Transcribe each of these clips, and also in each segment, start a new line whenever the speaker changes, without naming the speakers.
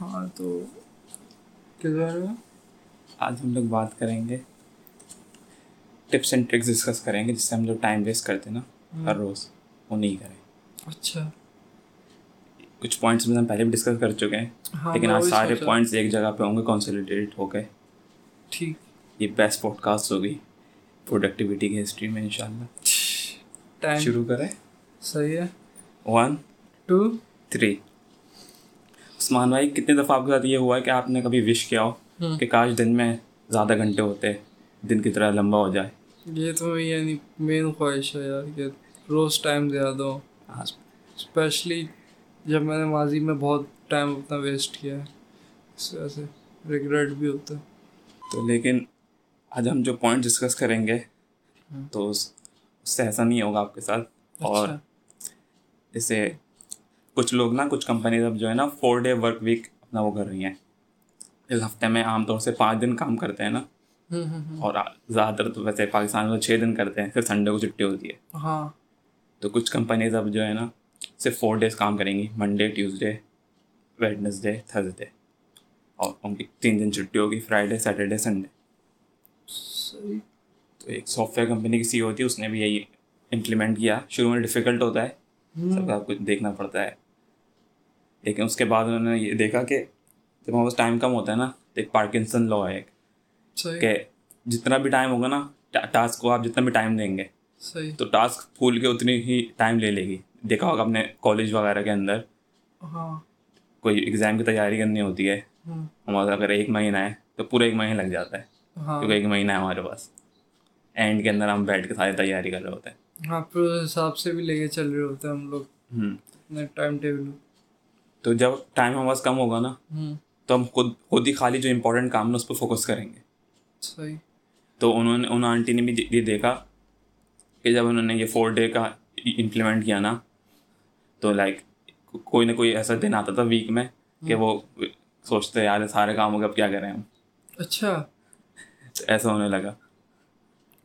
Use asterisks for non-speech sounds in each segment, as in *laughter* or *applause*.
ہاں تو کس بارے میں؟
آج ہم لوگ بات کریں گے ٹپس اینڈ ٹرکس ڈسکس کریں گے جس سے ہم لوگ ٹائم ویسٹ کرتے ہیں نا ہر روز وہ نہیں کریں۔
اچھا۔
کچھ پوائنٹس میں ہم پہلے بھی ڈسکس کر چکے ہیں
ہاں
لیکن آج سارے۔ پوائنٹس ایک جگہ پہ ہوں گے کانسنٹریٹ ہو گئے
ٹھیک۔
یہ بیسٹ پوڈ کاسٹ ہوگی پروڈکٹیوٹی کی ہسٹری میں انشاء اللہ
ٹائم
شروع کریں۔
صحیح ہے۔
ون
ٹو
تھری عثمان بھائی کتنے دفعہ آپ کے ساتھ یہ ہوا ہے کہ آپ نے کبھی وش کیا ہو کہ کاش دن میں زیادہ گھنٹے ہوتے دن کی طرح لمبا ہو جائے؟
یہ تو یعنی مین خواہش ہے یار کہ روز ٹائم زیادہ ہو۔
ہاں۔
اسپیشلی جب میں نے ماضی میں بہت ٹائم اپنا ویسٹ کیا ہے اس وجہ سے ریگریٹ بھی ہوتا ہے۔
تو لیکن آج ہم جو پوائنٹ ڈسکس کریں گے تو اس سے ایسا نہیں ہوگا آپ کے ساتھ۔ اور
اچھا۔
جیسے کچھ لوگ نا کچھ کمپنیز اب جو ہے نا فور ڈے ورک ویک اپنا وہ کر رہی ہیں۔ اس ہفتے میں عام طور سے پانچ دن کام کرتے ہیں نا۔ اور زیادہ تر تو ویسے پاکستان میں چھ دن کرتے ہیں پھر سنڈے کو چھٹی ہوتی ہے۔
ہاں۔
تو کچھ کمپنیز اب جو ہے نا صرف فور ڈیز کام کریں گی منڈے ٹیوزڈے ویڈنسڈے تھرسڈے اور ان کی تین دن چھٹی ہوگی فرائیڈے سیٹرڈے سنڈے تو ایک سافٹ ویئر کمپنی کی سی ہوتی ہے اس نے بھی یہی امپلیمنٹ کیا۔ شروع میں ڈیفیکلٹ ہوتا ہے سب کا کچھ دیکھنا پڑتا ہے۔ لیکن اس کے بعد انہوں نے یہ دیکھا کہ جب ہمارے پاس ٹائم کم ہوتا ہے نا تو ایک پارکنسن لا ہے ایک۔ کہ جتنا بھی ٹائم ہوگا نا ٹاسک کو آپ جتنا بھی ٹائم دیں گے تو ٹاسک پھول کے اتنی ہی ٹائم لے لے گی۔ دیکھا ہوگا اپنے کالج وغیرہ کے اندر۔
ہاں۔
کوئی ایگزام کی تیاری کرنی ہوتی ہے
ہوں
ہمارا اگر ایک مہینہ ہے تو پورا ایک مہینہ لگ جاتا ہے۔
ہاں۔
کیونکہ ایک مہینہ ہے ہمارے پاس۔ اینڈ کے اندر ہم بیٹھ کے ساری تیاری کر رہے ہوتے ہیں۔
ہاں پھر اس حساب سے بھی لے کے چل رہے ہوتے ہیں ہم لوگ۔ Timetable.
تو جب ٹائم ہمارے پاس کم ہوگا نا تو ہم خود خود ہی خالی جو امپورٹنٹ کام ہے اس پہ فوکس کریں گے۔
صحیح۔
تو انہوں نے ان آنٹی نے بھی یہ دیکھا کہ جب انہوں نے یہ فور ڈے کا امپلیمنٹ کیا نا تو لائک کوئی نہ کوئی ایسا دن آتا تھا ویک میں کہ وہ سوچتے یار سارے کام ہو گئے اب کیا کریں ہم؟
اچھا۔
ایسا ہونے لگا۔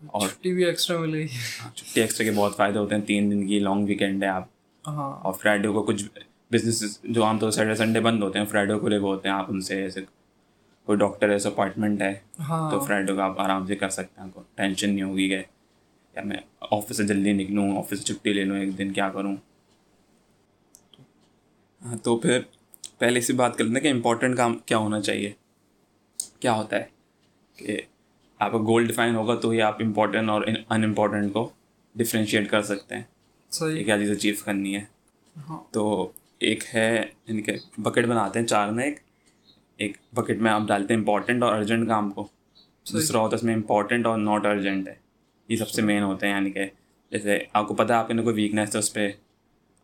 اور
چھٹی بھی ایکسٹرا مل گئی۔
چھٹی ایکسٹرا کے بہت فائدے ہوتے ہیں۔ تین دن کی لانگ ویکینڈ ہے آپ۔
ہاں۔
اور فرائیڈے کو کچھ بزنس جو عام طور سے سیٹرڈے سنڈے بند ہوتے ہیں فرائیڈے کو لے ہوتے ہیں آپ ان سے ایسے کوئی ڈاکٹر ایسا اپارٹمنٹ ہے
ہاں۔
تو فرائیڈے کو آپ آرام سے کر سکتے ہیں ٹینشن نہیں ہوگی کہ یا میں آفس سے جلدی نکلوں آفس سے چھٹی لے لوں ایک دن کیا کروں؟ ہاں تو پھر پہلے سے بات کر لیتے ہیں کہ امپورٹنٹ کام کیا ہونا چاہیے۔ کیا ہوتا ہے کہ آپ کا گول ڈیفائن ہوگا تو ہی آپ امپورٹنٹ اور ان امپورٹنٹ کو ڈفرینشیٹ کر سکتے ہیں۔
صحیح۔
کیا چیز اچیو کرنی ہے؟
ہاں۔
تو ایک ہے ان کے بکٹ بناتے ہیں چار میں ایک ایک بکٹ میں آپ ڈالتے ہیں امپورٹنٹ اور ارجنٹ کام کو۔ دوسرا ہوتا ہے اس میں امپورٹنٹ اور ناٹ ارجنٹ ہے۔ یہ سب سے مین ہوتے ہیں یعنی کہ جیسے آپ کو پتہ ہے آپ کے اندر کوئی ویکنیس ہے اس پہ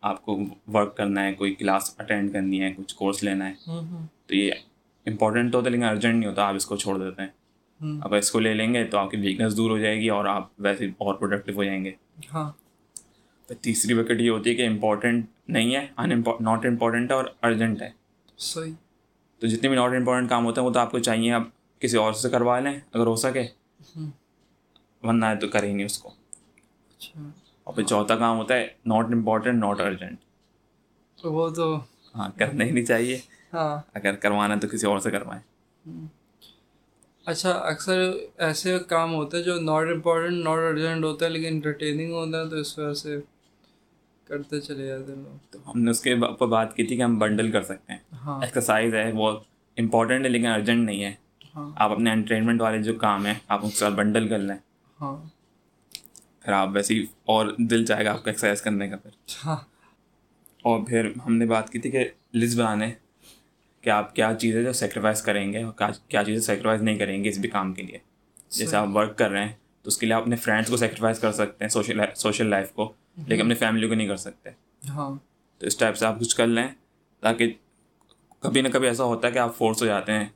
آپ کو ورک کرنا ہے کوئی کلاس اٹینڈ کرنی ہے کچھ کورس لینا ہے۔ تو یہ امپورٹنٹ تو ہوتا ہے لیکن ارجنٹ نہیں ہوتا آپ اس کو چھوڑ دیتے ہیں۔ اگر اس کو لے لیں گے تو آپ کی ویکنیس دور ہو جائے گی اور آپ ویسے اور پروڈکٹیو ہو جائیں گے۔
ہاں۔
تیسری بکٹ یہ ہوتی ہے کہ امپورٹنٹ نہیں ہے ان ناٹ امپورٹنٹ ہے اور ارجنٹ ہے۔
صحیح۔
تو جتنے بھی ناٹ امپورٹنٹ کام ہوتے ہیں وہ تو آپ کو چاہیے آپ کسی اور سے کروا لیں اگر ہو سکے۔ ورنہ ہے تو کریں گے اس کو۔
اچھا۔
اور پھر چوتھا کام ہوتا ہے ناٹ امپورٹنٹ ناٹ ارجنٹ
وہ تو
ہاں کرنا ہی نہیں چاہیے۔
ہاں۔
اگر کروانا ہے تو کسی اور سے کروائیں۔
اچھا اکثر ایسے کام ہوتے ہیں جو ناٹ امپورٹنٹ ناٹ ارجنٹ ہوتا ہے لیکن انٹرٹیننگ ہوتا ہے تو اس وجہ سے کرتے چلے جاتے ہیں لوگ
تو۔ ہم نے اس کے اوپر بات کی تھی کہ ہم بنڈل کر سکتے ہیں۔
ہاں۔
ایکسرسائز ہے وہ امپورٹنٹ ہے لیکن ارجنٹ نہیں ہے۔
ہاں۔
آپ اپنے انٹرٹینمنٹ والے جو کام ہیں آپ ان کے ساتھ بنڈل کر لیں۔
ہاں۔
پھر آپ ویسے ہی اور دل چاہے گا آپ کو ایکسرسائز کرنے کا پھر۔
ہاں
اور پھر ہم نے بات کی تھی کہ لسٹ بنانے کہ آپ کیا چیزیں جو سیکریفائز کریں گے اور کیا کیا چیزیں سیکریفائز نہیں کریں گے اس بھی کام کے لیے۔ جیسے آپ ورک کر رہے ہیں تو اس کے لیے آپ اپنے فرینڈس کو سیکریفائز کر سکتے ہیں سوشل سوشل لائف کو۔ لیکن اپنے فیملی کو نہیں کر سکتے۔
ہاں۔
تو اس ٹائپ سے آپ کچھ کر لیں تاکہ کبھی نہ کبھی ایسا ہوتا ہے کہ آپ فورس ہو جاتے ہیں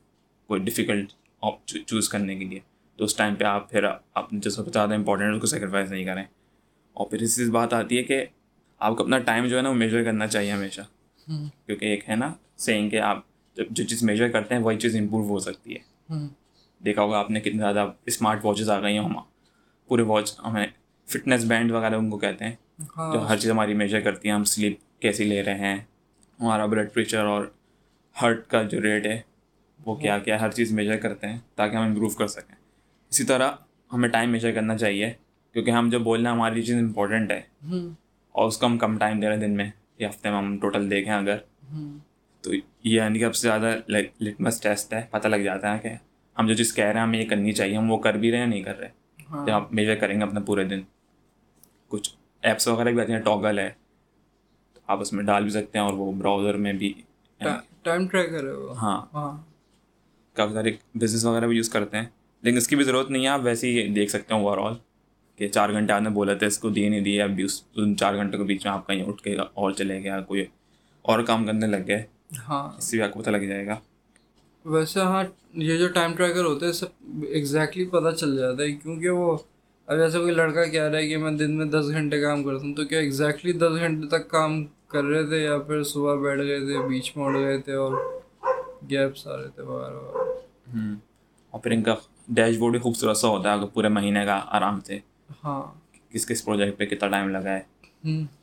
کوئی ڈیفیکلٹ چوز کرنے کے لیے۔ تو اس ٹائم پہ آپ پھر اپنے جو سب سے زیادہ امپورٹنٹ ہے اس کو سیکریفائز نہیں کریں۔ اور پھر اس چیز بات آتی ہے کہ آپ کو اپنا ٹائم جو ہے نا وہ میجر کرنا چاہیے ہمیشہ۔ کیونکہ ایک ہے نا سینگ کہ آپ جب جو چیز میجر کرتے ہیں وہی چیز امپروو ہو سکتی ہے۔ دیکھا ہوگا آپ نے کتنے زیادہ اسمارٹ واچز آ گئی ہیں۔ ہم پورے واچ ہمیں فٹنس بینڈ وغیرہ ان کو کہتے ہیں۔ جو ہر چیز ہماری میجر کرتی ہیں ہم سلیپ کیسی لے رہے ہیں ہمارا بلڈ پریشر اور ہرٹ کا جو ریٹ ہے وہ کیا کیا ہر چیز میجر کرتے ہیں تاکہ ہم امپروو کر سکیں۔ اسی طرح ہمیں ٹائم میجر کرنا چاہیے کیونکہ ہم جو بولنا ہماری چیز امپورٹنٹ ہے۔ اور اس کو ہم کم ٹائم دے رہے ہیں دن میں یا ہفتے میں ہم ٹوٹل دیکھیں اگر۔ تو یہ یعنی کہ سب سے زیادہ لٹمس ٹیسٹ ہے پتہ لگ جاتا ہے کہ ہم جو چیز کہہ رہے ہیں ہمیں یہ کرنی چاہیے ہم وہ کر بھی رہے ہیں نہیں کر رہے۔
ہاں۔
جب آپ میجر کریں گے اپنا پورے دن۔ کچھ ایپس وغیرہ بھی آتی ہیں ٹاگل ہے. آپ اس میں ڈال بھی سکتے ہیں اور وہ براؤزر میں بھی
ٹائم ٹریکر ہے وہ.
ہاں.
ہاں.
کافی سارے بزنس وغیرہ بھی یوز کرتے ہیں. لیکن اس کی بھی ضرورت نہیں ہے آپ ویسے ہی دیکھ سکتے ہیں اوور آل کہ چار گھنٹے آپ نے بولا تھا اس کو دیے نہیں دیے اب بھی اس ان چار گھنٹے کے بیچ میں آپ کہیں اٹھ کے اور چلے گیا کوئی اور کام کرنے لگ گئے
ہاں.
اس سے بھی آپ کو پتہ لگ جائے گا.
ویسے ہاں یہ جو ٹائم ٹریکر ہوتے ہیں سب ایگزیکٹلی پتہ چل جاتا ہے کیونکہ وہ اب جیسے کوئی لڑکا کہہ رہا ہے کہ میں دن میں دس گھنٹے کام کرتا ہوں تو کیا ایگزیکٹلی دس گھنٹے تک کام کر رہے تھے یا پھر صبح بیٹھ گئے تھے بیچ میں اڑ گئے تھے اور گیپس آ رہے تھے وغیرہ وغیرہ؟
اور پھر ان کا ڈیش بورڈ بھی خوبصورت سا ہوتا ہے اگر پورے مہینے کا آرام سے۔
ہاں۔
کس کس پروجیکٹ پہ کتنا ٹائم لگا ہے؟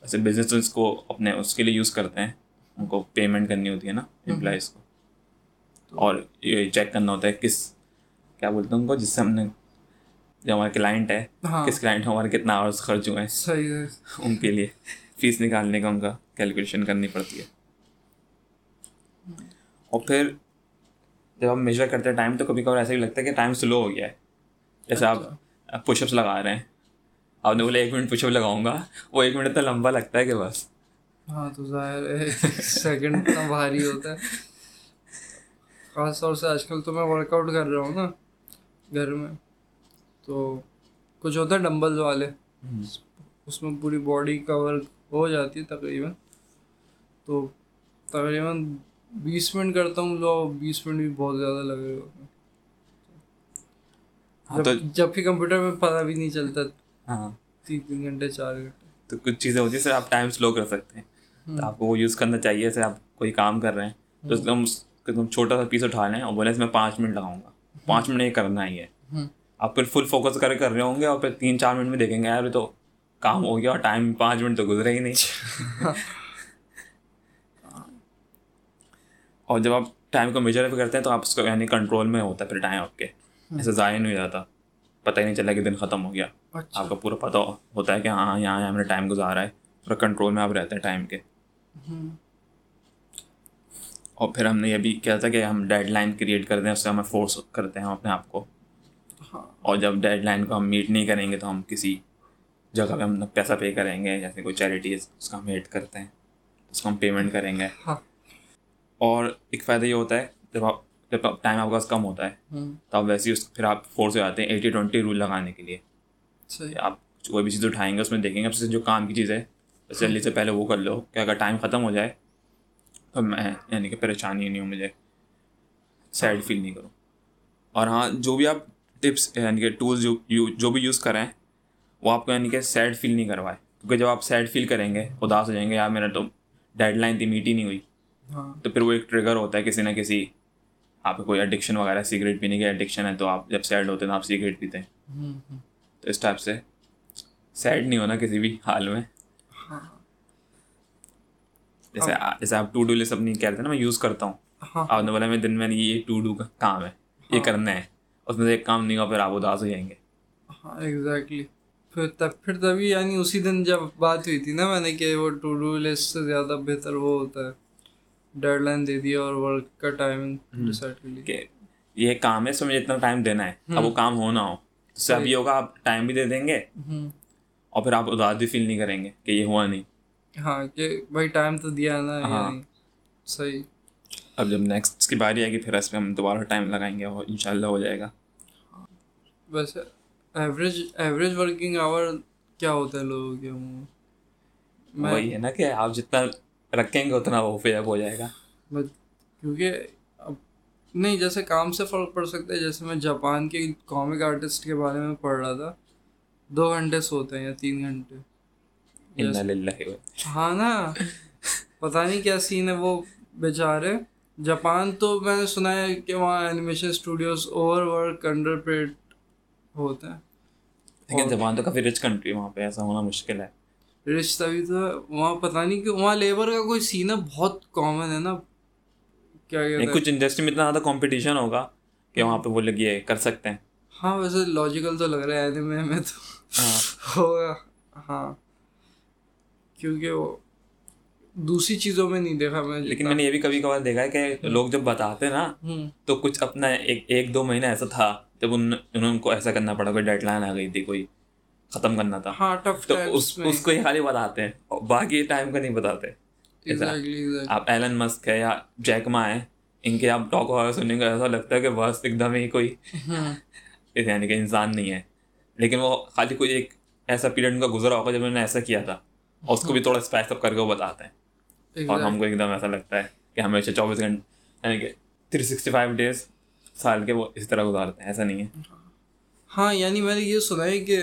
ایسے بزنس اس کو اپنے اس کے لیے یوز کرتے ہیں۔ ان کو پیمنٹ کرنی ہوتی ہے نا امپلائیز کو۔ اور یہ چیک کرنا ہوتا ہے کس کیا بولتے ہیں ان کو جس سے ہم نے جو ہمارا کلائنٹ ہے
ہاں۔
کس کلائنٹ ہمارے کتنا آورس خرچ ہوئے ہیں؟
صحیح
ان کے لیے۔ فیس نکالنے کا ان کا کیلکولیشن کرنی پڑتی ہے۔ اور پھر جب ہم میجر کرتے ہیں ٹائم تو کبھی کبھار ایسا بھی لگتا ہے کہ ٹائم سلو ہو گیا ہے۔ جیسے آپ پش اپس لگا رہے ہیں۔ آپ نے بولا ایک منٹ پش اپ لگاؤں گا وہ ایک منٹ اتنا لمبا لگتا ہے کہ بس۔
ہاں تو ظاہر ہے۔ سیکنڈ اتنا بھاری ہوتا ہے۔ خاص طور سے آج کل تو میں ورک آؤٹ کر رہا ہوں نا گھر میں۔ تو کچھ ہوتا ہے ڈمبل والے اس میں پوری باڈی کور ہو جاتی ہے تقریباً۔ تو تقریباً بیس منٹ کرتا ہوں لو بیس منٹ بھی بہت زیادہ لگے ہوتے
ہاں
جبکہ کمپیوٹر میں پتہ بھی نہیں چلتا۔
ہاں۔
تین تین گھنٹے چار گھنٹے۔
تو کچھ چیزیں ہوتی ہیں سر آپ ٹائم سلو کر سکتے ہیں۔ تو آپ کو وہ یوز کرنا چاہیے جیسے آپ کوئی کام کر رہے ہیں۔ تو اس کا ہم تم چھوٹا سا پیس اٹھا لیں اور بولیں اس میں پانچ منٹ لگاؤں گا۔ پانچ منٹ یہ کرنا ہی ہے۔ آپ پھر فل فوکس کر کر رہے ہوں گے اور پھر تین چار منٹ میں دیکھیں گے یار تو کام ہو گیا اور ٹائم پانچ منٹ تو گزرے ہی نہیں۔ *laughs* اور جب آپ ٹائم کو میجر کرتے ہیں تو آپ اس کو یعنی کنٹرول میں ہوتا ہے پھر ٹائم آپ کے ایسے ضائع نہیں ہو جاتا۔ پتہ ہی نہیں چلا کہ دن ختم ہو گیا۔
اچھا۔
آپ کا پورا پتہ ہوتا ہے کہ ہاں یہاں ہم نے ٹائم گزارا ہے پورا کنٹرول میں آپ رہتے ہیں ٹائم کے۔ اور پھر ہم نے یہ بھی کیا تھا کہ ہم ڈیڈ لائن کریٹ کرتے ہیں اس سے ہمیں فورس کرتے ہیں ہم اپنے آپ کو۔ اور جب ڈیڈ لائن کو ہم میٹ نہیں کریں گے تو ہم کسی جگہ پہ ہم پیسہ پے کریں گے جیسے کوئی چیریٹیز اس کا ہم ویٹ کرتے ہیں اس کو ہم پیمنٹ کریں گے۔
ہاں۔
اور ایک فائدہ یہ ہوتا ہے جب آپ جب ٹائم آپ کے پاس کم ہوتا ہے
ہوں۔
تو آپ ویسے ہی اس پھر آپ فورس ہو جاتے ہیں ایٹی ٹوینٹی رول لگانے کے لیے۔ آپ کوئی بھی چیز اٹھائیں گے اس میں دیکھیں گے اب سے جو کام کی چیز ہے جلدی سے پہلے وہ کر لو کہ اگر ٹائم ختم ہو جائے تو میں یعنی کہ پریشانی نہیں ہو مجھے سیڈ فیل نہیں کروں۔ اور ہاں جو بھی آپ ٹپس یعنی کہ ٹولس جو جو بھی یوز کریں وہ آپ کو یعنی کہ سیڈ فیل نہیں کروائے۔ کیونکہ جب آپ سیڈ فیل کریں گے اداس ہو جائیں گے یار میرا تو ڈیڈ لائن تھی میٹ ہی نہیں ہوئی۔
ہاں۔
تو پھر وہ ایک ٹریگر ہوتا ہے کسی نہ کسی آپ کو کوئی ایڈکشن وغیرہ سگریٹ پینے کی ایڈکشن ہے تو آپ جب سیڈ ہوتے ہیں تو آپ سگریٹ پیتے ہیں۔ تو اس ٹائپ سے سیڈ نہیں ہونا کسی بھی حال میں۔
ہاں۔
جیسے جیسے آپ ٹو ڈو لسٹ اپنی کہتے ہیں نا میں یوز کرتا ہوں۔
ہاں۔
آپ نے بولا میں دن میں یہ ٹو ڈو کا کام ہے یہ کرنا ہے۔ اس میں سے ایک کام نہیں ہوا پھر آپ اداس ہو جائیں گے۔
ہاں ایگزیکٹلی پھر تب پھر تبھی یعنی اسی دن جب بات ہوئی تھی نا میں نے کہ وہ ٹو ڈو لسٹ سے زیادہ بہتر وہ ہوتا ہے۔ ڈیڈ لائن دے دیا اور ورک کا ٹائمنگ ڈیسائڈ کر لیا۔
کہ یہ کام ہے اس میں اتنا ٹائم دینا ہے۔ اب وہ کام ہونا ہو۔ اس سے اب یہ ہوگا آپ ٹائم بھی دے دیں گے اور پھر آپ اداس بھی فیل نہیں کریں گے کہ یہ ہوا نہیں۔
ہاں کہ بھائی ٹائم تو دیا ہے نا
ہاں۔
صحیح۔
اب جب نیکسٹ کی باری آئے گی پھر اس پہ ہم دوبارہ ٹائم لگائیں گے اور ان شاء اللہ ہو جائے گا۔
ویسے ایوریج ایوریج ورکنگ آور کیا ہوتا ہے لوگوں کے میں
وہی ہے نا کہ آپ جتنا رکھیں گے اتنا وہ پے ہو جائے گا۔
بس کیونکہ اب نہیں جیسے کام سے فرق پڑ سکتا ہے جیسے میں جاپان کے کامک آرٹسٹ کے بارے میں پڑھ رہا تھا دو گھنٹے سوتے ہیں یا تین گھنٹے۔ ہاں نا؟ پتہ نہیں کیا سین ہے وہ بیچارے۔ جاپان تو میں نے سنا ہے کہ وہاں animation studios overwork underpaid ہوتے ہیں
لیکن جاپان تو کافی رچ کنٹری وہاں پہ ایسا ہونا مشکل ہے۔
رشتہ بھی تو ہے وہاں پتہ نہیں کہ وہاں لیبر کا کوئی سین ہے بہت کامن ہے نا۔ کیا
کچھ انڈسٹری میں اتنا زیادہ کمپٹیشن ہوگا کہ وہاں پہ وہ یہ کر سکتے ہیں۔
ہاں ویسے لاجیکل تو لگ رہا ہے اینیمے میں تو۔
ہاں۔
ہوگا ہاں۔ کیونکہ وہ دوسری چیزوں میں نہیں دیکھا میں
لیکن میں نے یہ بھی کبھی کبھار دیکھا ہے کہ لوگ جب بتاتے نا تو کچھ اپنا ایک ایک دو مہینہ ایسا تھا جب ان انہوں کو ایسا کرنا پڑا کوئی ڈیڈ لائن آ گئی تھی کوئی ختم کرنا تھا۔
ہاں ٹف
تو اس اس کو یہ خالی بتاتے ہیں باقی ٹائم کا نہیں بتاتے۔ آپ ایلن مسک ہے یا جیک ما ہے ان کے آپ ٹاک وغیرہ سننے کا ایسا لگتا ہے کہ بس ایک دم ہی کوئی۔ یعنی کہ انسان نہیں ہے۔ لیکن وہ خالی کوئی ایک ایسا پیریڈ ان کا گزرا ہوگا جب انہوں نے ایسا کیا تھا۔ اور اس کو بھی تھوڑا اسپیس اپ کر کے وہ بتاتے ہیں۔ اور ہم کو ایک دم ایسا لگتا ہے کہ ہمیشہ چوبیس گھنٹے یعنی کہ تھری سکسٹی فائیو ڈیز سال کے وہ اس طرح گزارتے ہیں ایسا نہیں ہے۔
ہاں یعنی میں نے یہ سنا ہے کہ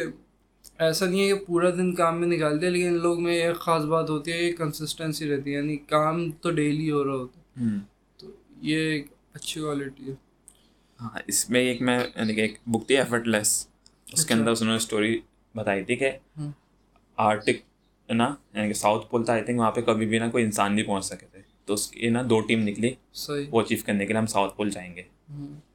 ایسا نہیں ہے کہ پورا دن کام میں نکال دیا لیکن ان لوگ میں ایک خاص بات ہوتی ہے کہ کنسسٹنسی رہتی ہے یعنی کام تو ڈیلی ہو رہا ہوتا ہے۔ تو یہ ایک اچھی کوالٹی ہے۔
ہاں اس میں ایک میں یعنی کہ ایک بک تھی ایفرٹ لیس اس کے اندر اس نے اسٹوری بتائی تھی کہ آرٹک نا یعنی کہ ساؤتھ پول تھا آئی تھنک وہاں پہ کبھی بھی نا کوئی انسان نہیں پہنچ سکے تھے۔ تو اس کی نا دو ٹیم نکلی۔
صحیح۔
وہ اچیو کرنے کے لیے ہم ساؤتھ پول جائیں گے۔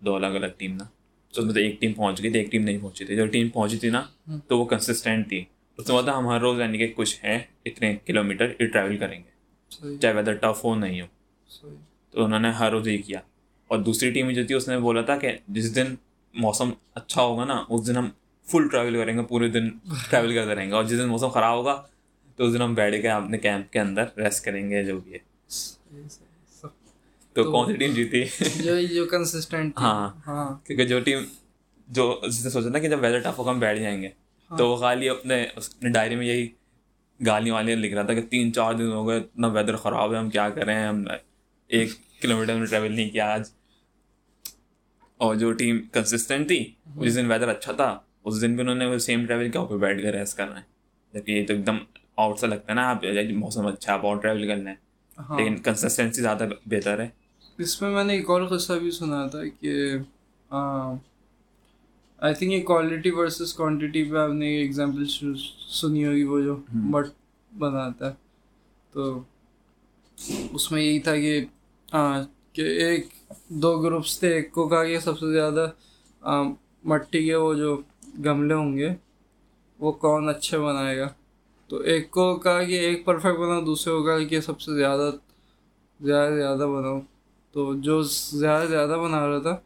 دو الگ الگ ٹیم نا۔ تو اس میں تو ایک ٹیم پہنچ گئی تھی ایک ٹیم نہیں پہنچی تھی۔ جو ٹیم پہنچی تھی نا تو وہ کنسسٹینٹ تھی۔ اس میں بتا ہم ہر روز یعنی کہ کچھ ہے اتنے کلو میٹر یہ ٹریول کریں گے۔ چاہے ویدر ٹف ہو نہیں ہو۔ تو انہوں نے ہر روز یہ کیا۔ اور دوسری ٹیم جو تھی اس نے بولا تھا کہ جس دن موسم اچھا ہوگا نا اس دن ہم فل ٹریول کریں گے پورے دن ٹریول کرتے رہیں گے۔ اور جس دن موسم خراب ہوگا تو اس دن ہم بیٹھ کے اپنے کیمپ کے اندر ریسٹ کریں گے جو بھی ہے۔ تو کون سی ٹیم جیتی؟ *laughs*
جو جو کنسسٹنٹ
ہاں.
ہاں.
کیونکہ جو ٹیم جو جس نے سوچا نا کہ جب ویدر ٹف ہوگا ہم بیٹھ جائیں گے۔ تو وہ خالی اپنے اس ڈائری میں یہی گالیاں والیاں لکھ رہا تھا کہ تین چار دن ہو گئے اتنا ویدر خراب ہے ہم کیا کریں ہم ایک کلو میٹر میں ٹریول نہیں کیا آج۔ اور جو ٹیم کنسسٹنٹ تھی جس دن ویدر اچھا تھا اس دن بھی انہوں نے وہ سیم ٹریول کیا اوپر بیٹھ کے ریسٹ کرنا ہے۔ جبکہ یہ تو ایک دم آؤٹ سا لگتا ہے نا آپ موسم اچھا آپ اور ٹریول کرنا ہے۔
ہاں.
لیکن کنسسٹنسی زیادہ بہتر ہے۔
اس میں میں نے ایک اور قصہ بھی سنا تھا کہ آئی تھنک یہ کوالٹی ورسز کوانٹٹی پہ آپ نے یہ ایگزامپل سنی ہوگی وہ جو بٹ بناتا ہے. تو اس میں یہی تھا کہ ہاں کہ ایک دو گروپس تھے ایک کو کہا کہ سب سے زیادہ مٹی کے وہ جو گملے ہوں گے وہ کون اچھے بنائے گا؟ تو ایک کو کہا کہ ایک پرفیکٹ بناؤ دوسرے کو کہا کہ سب سے زیادہ زیادہ سے زیادہ بناؤ. تو جو زیادہ زیادہ بنا رہا تھا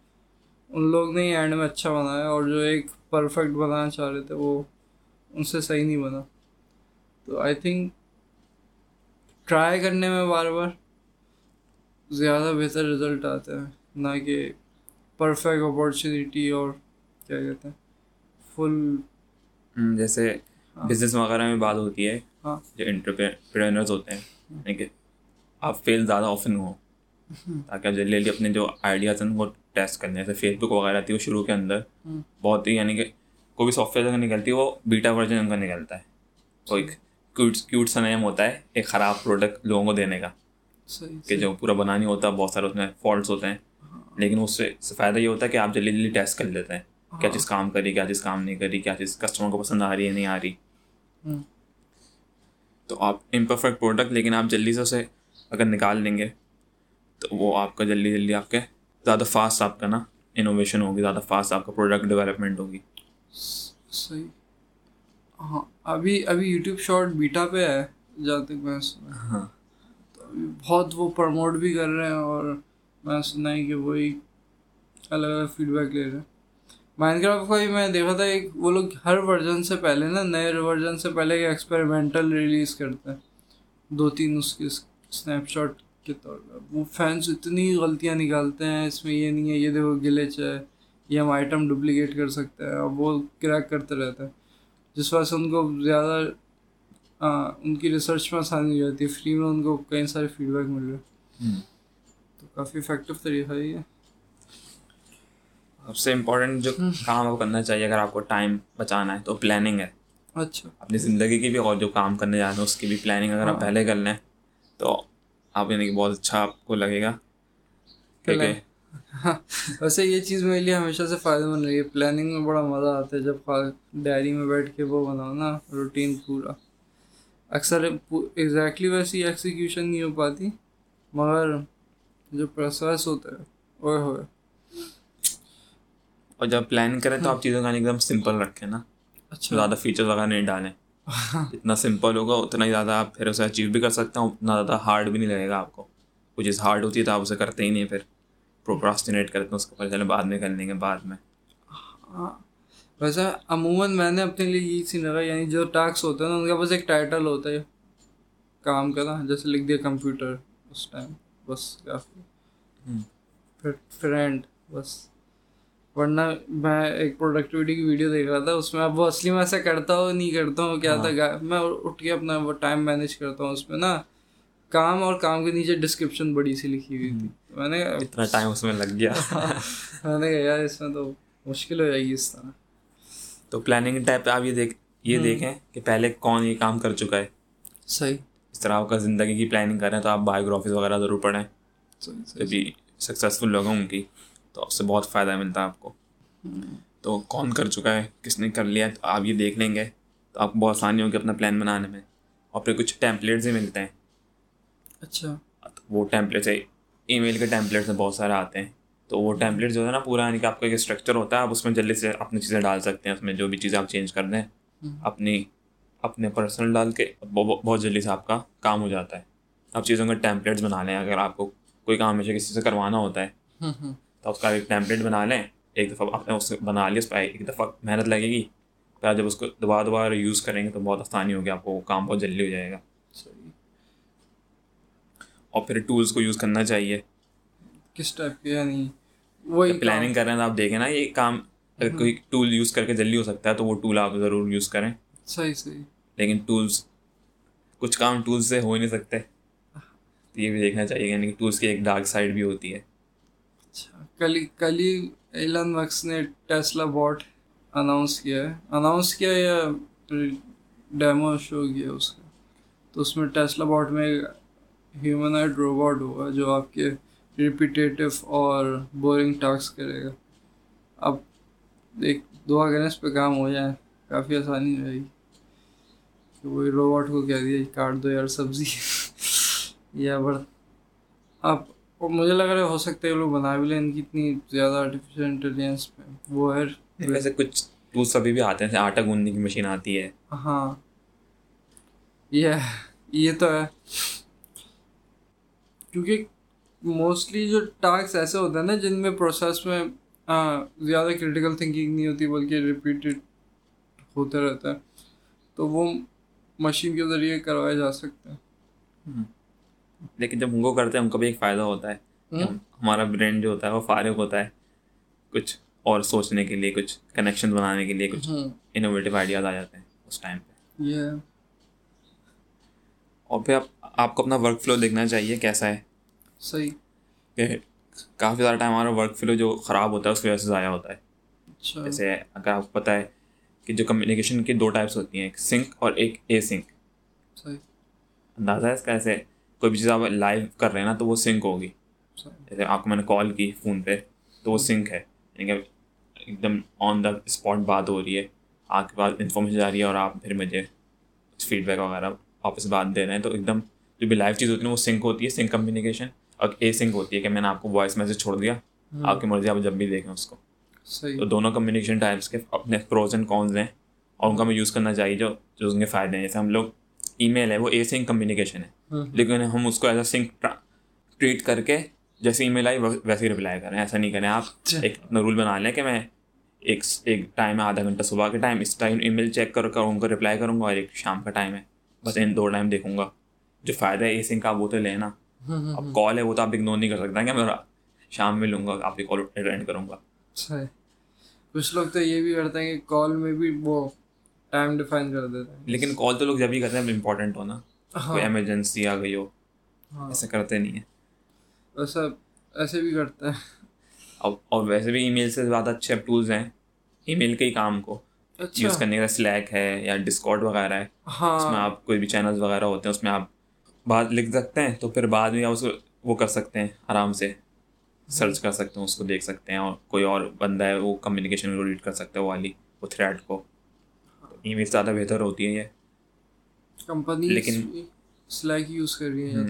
ان لوگ نے اینڈ میں اچھا بنایا اور جو ایک پرفیکٹ بنانا چاہ رہے تھے وہ ان سے صحیح نہیں بنا۔ تو آئی تھنک ٹرائی کرنے میں بار بار زیادہ بہتر رزلٹ آتے ہیں نہ کہ پرفیکٹ اپارچونیٹی اور کیا کہتے ہیں فل
جیسے بزنس وغیرہ میں بات ہوتی ہے
ہاں۔
جو انٹرپرینرز ہوتے ہیں یعنی کہ آپ فیل زیادہ آفن ہو۔ تاکہ آپ جلدی جلدی اپنے جو آئیڈیاز ہیں وہ ٹیسٹ کرنے جیسے فیس بک وغیرہ تھی وہ شروع کے اندر بہت ہی یعنی کہ کوئی بھی سافٹ ویئر نکلتی ہے وہ بیٹا ورژن ان کا نکلتا ہے۔ وہ ایک کیوٹ کیوٹ سا نیم ہوتا ہے ایک خراب پروڈکٹ لوگوں کو دینے کا۔ کہ جو پورا بنا نہیں ہوتا بہت سارے اس میں فالٹس ہوتے ہیں۔ لیکن اس سے فائدہ یہ ہوتا ہے کہ آپ جلدی جلدی ٹیسٹ کر لیتے ہیں۔ کیا چیز کام کری کیا چیز کام نہیں کری کیا چیز کسٹمر کو پسند آ رہی ہے نہیں آ رہی۔
ہوں
تو آپ امپرفیکٹ پروڈکٹ لیکن آپ جلدی سے اسے اگر نکال لیں گے تو وہ آپ کا جلدی جلدی آپ کے زیادہ فاسٹ آپ کا نا انوویشن ہوگی زیادہ فاسٹ آپ کا پروڈکٹ ڈیولپمنٹ ہوگی۔
صحیح۔ ہاں ابھی ابھی یوٹیوب شارٹ بیٹا پہ ہے جہاں تک میں سنا۔
ہاں۔
تو ابھی بہت وہ پروموٹ بھی کر رہے ہیں اور میں سنا ہے کہ وہی الگ الگ فیڈ بیک لے رہے ہیں۔ مائنڈ کرافٹ کا بھی میں دیکھا تھا ایک وہ لوگ ہر ورژن سے پہلے نا نئے ورژن سے پہلے ایک ایکسپیریمنٹل ریلیز کرتے ہیں۔ دو تین اس کے اسنیپ شاٹ کے طور پر۔ وہ فینس اتنی غلطیاں نکالتے ہیں اس میں یہ نہیں ہے یہ دیکھو گلیچ ہے یہ ہم آئٹم ڈپلیکیٹ کر سکتے ہیں۔ اور وہ کریک کرتے رہتے ہیں۔ جس وجہ سے ان کو زیادہ ان کی ریسرچ میں آسانی ہو جاتی ہے۔ فری میں ان کو کئی سارے فیڈ بیک مل رہے تو کافی افیکٹو طریقہ ہے یہ۔
سب سے امپورٹنٹ جو کام آپ کو کرنا چاہیے اگر آپ کو ٹائم بچانا ہے تو پلاننگ ہے۔
اچھا۔
اپنی زندگی کی بھی اور جو کام کرنے جانا ہے اس کی بھی پلاننگ اگر آپ پہلے کر لیں تو آپ یعنی کہ بہت اچھا آپ کو لگے گا۔ کیونکہ
ہاں *laughs* ویسے یہ چیز میرے لیے ہمیشہ سے فائدہ مند رہی ہے۔ پلاننگ میں بڑا مزہ آتا ہے جب ڈائری میں بیٹھ کے وہ بناؤ نا روٹین پورا۔ اکثر ایگزیکٹلی ویسی ایکسیکیوشن نہیں ہو پاتی مگر جو پروسیس ہوتا ہے اوئے ہوئے۔
اور جب پلان کریں تو آپ چیزوں کا ایک دم سمپل رکھیں نا۔
اچھا۔
زیادہ فیچر وغیرہ نہیں ڈالیں۔ جتنا سمپل ہوگا اتنا ہی زیادہ آپ پھر اسے اچیو بھی کر سکتے ہیں اتنا زیادہ ہارڈ بھی نہیں لگے گا آپ کو۔ وہ چیز ہارڈ ہوتی ہے تو آپ اسے کرتے ہی نہیں پھر پروپراسٹینیٹ کرتے ہیں اس کو پھر چلے بعد میں کر لیں گے بعد میں۔
ہاں۔ ویسے عموماً میں نے اپنے لیے یہی سی لگا یعنی جو ٹاسک ہوتے ہیں نا ان کے پاس ایک ٹائٹل ہوتا ہے کام کا نا جیسے لکھ دیا کمپیوٹر اس ٹائم بس کافی۔ پھر فرینڈ بس۔ ورنہ میں ایک پروڈکٹیوٹی کی ویڈیو دیکھ رہا تھا اس میں اب وہ اصلی میں ایسا کرتا ہوں نہیں کرتا ہوں کیا تھا میں اٹھ کے اپنا وہ ٹائم مینیج کرتا ہوں اس میں نا۔ کام اور کام کے نیچے ڈسکرپشن بڑی سی لکھی ہوئی تھی۔ میں نے
اتنا ٹائم اس میں لگ گیا۔ *laughs*
میں نے کہا یار اس میں تو مشکل ہو جائے گی اس طرح۔
تو پلاننگ ٹائپ آپ یہ دیکھ یہ دیکھیں کہ پہلے کون یہ کام کر چکا ہے۔
صحیح۔
اس طرح آپ کا زندگی کی پلاننگ کریں تو آپ بایوگرافیز وغیرہ ضرور پڑھیں۔ سکسیزفل لوگ ہیں ان کی۔ تو اس سے بہت فائدہ ملتا ہے آپ کو۔ تو کون کر چکا ہے؟ کس نے کر لیا؟ تو آپ یہ دیکھ لیں گے۔ تو آپ کو بہت آسانی ہوگی اپنا پلان بنانے میں۔ اور پھر کچھ ٹیمپلیٹس بھی ملتے ہیں۔
اچھا۔
وہ ٹیمپلیٹس ای میل کے ٹیمپلیٹس بہت سارے آتے ہیں۔ تو وہ ٹیمپلیٹ جو ہے نا پورا یعنی کہ آپ کا ایک اسٹرکچر ہوتا ہے آپ اس میں جلدی سے اپنی چیزیں ڈال سکتے ہیں۔ اس میں جو بھی چیزیں آپ چینج کر دیں اپنی اپنے پرسنل ڈال کے بہت جلدی سے آپ کا کام ہو جاتا ہے۔ آپ چیزوں کے ٹیمپلیٹس بنا لیں۔ اگر آپ کو کوئی کام ہمیشہ کسی سے کروانا ہوتا ہے تو اس کا ایک ٹیمپلیٹ بنا لیں ایک دفعہ آپ نے اس بنا لیا اس پہ ایک دفعہ محنت لگے گی۔ پھر جب اس کو دوبارہ دوبارہ یوز کریں گے تو بہت آسانی ہوگی آپ کو کام بہت جلدی ہو جائے گا۔ اور پھر ٹولس کو یوز کرنا چاہیے۔
کس ٹائپ کے؟ یعنی وہی
پلاننگ کر رہے ہیں تو آپ دیکھیں نا یہ کام اگر کوئی ٹول یوز کر کے جلدی ہو سکتا ہے تو وہ ٹول آپ ضرور یوز کریں۔
صحیح صحیح۔
لیکن ٹولس کچھ کام ٹولس سے ہو ہی نہیں سکتے۔ تو یہ بھی دیکھنا چاہیے یعنی کہ ٹولس کی ایک ڈارک سائڈ بھی ہوتی ہے۔
اچھا۔ کل کل ہی ایلن مکس نے ٹیسلا باٹ اناؤنس کیا ہے۔ اناؤنس کیا یا ڈیمو شو کیا اس کا؟ تو اس میں ٹیسلا باٹ میں ہیومنائڈ روبوٹ ہوگا جو آپ کے ریپیٹیو اور بورنگ ٹاسک کرے گا۔ اب ایک دعا کریں اس پہ کام ہو جائے، کافی آسانی ہو جائے گی۔ کہ وہی روبوٹ کو کہہ دیا کاٹ دو یار سبزی۔ *laughs* یا بڑھ۔ اب اور مجھے لگ رہا ہے ہو سکتا ہے لوگ بنا بھی لیں ان کی اتنی زیادہ آرٹیفیشیل انٹیلیجنس پہ وہ ہے۔
ویسے کچھ ٹولس ابھی بھی آتے ہیں آٹا گوندنے کی مشین آتی ہے۔
ہاں۔ یہ یہ تو ہے۔ کیونکہ موسٹلی جو ٹاسک ایسے ہوتے ہیں نا جن میں پروسیس میں زیادہ کرٹیکل تھنکنگ نہیں ہوتی بلکہ ریپیٹیڈ ہوتا رہتا ہے تو وہ مشین کے ذریعے کروائے جا سکتے ہیں
لیکن جب ہم کو کرتے ہیں ہم کو بھی ایک فائدہ ہوتا ہے ہمارا برین جو ہوتا ہے وہ فارغ ہوتا ہے کچھ اور سوچنے کے لیے کچھ کنیکشن بنانے کے لیے کچھ انوویٹیو آئیڈیاز آ جاتے ہیں اس ٹائم پہ۔ اور پھر آپ آپ کو اپنا ورک فلو دیکھنا چاہیے کیسا ہے۔
صحیح۔
کہ کافی زیادہ ٹائم ہمارا ورک فلو جو خراب ہوتا ہے اس کی وجہ سے ضائع ہوتا ہے۔
اچھا۔
جیسے اگر آپ کو پتہ ہے کہ جو کمیونیکیشن کی دو ٹائپس ہوتی ہیں ایک سنک اور ایک اے سنک اندازہ ہے اس کا ایسے کوئی بھی چیز آپ لائیو کر رہے ہیں نا تو وہ سنک ہوگی۔ جیسے آپ کو میں نے کال کی فون پہ تو وہ سنک ہے۔ یعنی کہ ایک دم آن دا اسپاٹ بات ہو رہی ہے۔ آپ کے پاس انفارمیشن جا رہی ہے اور آپ پھر مجھے فیڈ بیک وغیرہ واپس بات دے رہے ہیں۔ تو ایک دم جو بھی لائیو چیز ہوتی ہے وہ سنک ہوتی ہے سنک کمیونیکیشن اور اے سنک ہوتی ہے کہ میں نے آپ کو وائس میسیج چھوڑ دیا۔ آپ کی مرضی آپ جب بھی دیکھیں اس کو۔ تو دونوں کمیونیکیشن ٹائپس کے اپنے پروز اینڈ کونز ہیں۔ اور ان کا ہمیں یوز کرنا چاہیے جو جو ان کے فائدے ہیں۔ جیسے ہم لوگ ای میل ہے وہ اے سنک کمیونیکیشن ہے۔ لیکن ہم اس کو ایز اے سنک ٹریٹ کر کے جیسے ای میل آئی ویسے ہی رپلائی کریں۔ ایسا نہیں کریں۔ آپ ایک اپنا رول بنا لیں کہ میں ایک ایک ٹائم ہے آدھا گھنٹہ صبح کے ٹائم اس ٹائم ای میل چیک کر کر ان کو رپلائی کروں گا اور ایک شام کا ٹائم ہے۔ بس ان دو ٹائم دیکھوں گا۔ جو فائدہ ہے اے سنک کا وہ تو لینا اب کال ہے وہ تو آپ اگنور نہیں کر سکتے کہ میں شام میں لوں گا آپ کی کال اٹینڈ کروں گا۔
صحیح کچھ لوگ تو یہ بھی کرتے ہیں کہ کال میں بھی وہ ٹائم ڈیفائن کر دیتے ہیں.
لیکن کال تو لوگ جب ہی کرتے ہیں امپورٹنٹ ہونا کوئی ایمرجنسی آ گئی ہو ایسا کرتے نہیں ہیں.
ایسا ایسے بھی کرتے ہیں.
اور ویسے بھی ای میل سے زیادہ اچھے اب ٹولس ہیں. ای میل کے ہی کام کو. یوز کرنے کا سلیک ہے یا ڈسکاؤٹ وغیرہ ہے اس میں آپ کوئی بھی چینلز وغیرہ ہوتے ہیں اس میں آپ بات لکھ سکتے ہیں تو پھر بعد میں آپ اس کو وہ کر سکتے ہیں آرام سے سرچ کر سکتے ہیں اس کو دیکھ سکتے ہیں اور کوئی اور بندہ ہے وہ کمیونیکیشن کو ریڈ کر سکتا ہے وہ والی وہ تھریڈ کو. ای میل زیادہ بہتر ہوتی ہے یہ
کمپنی
لیکن
سلیک یوز کر رہی ہے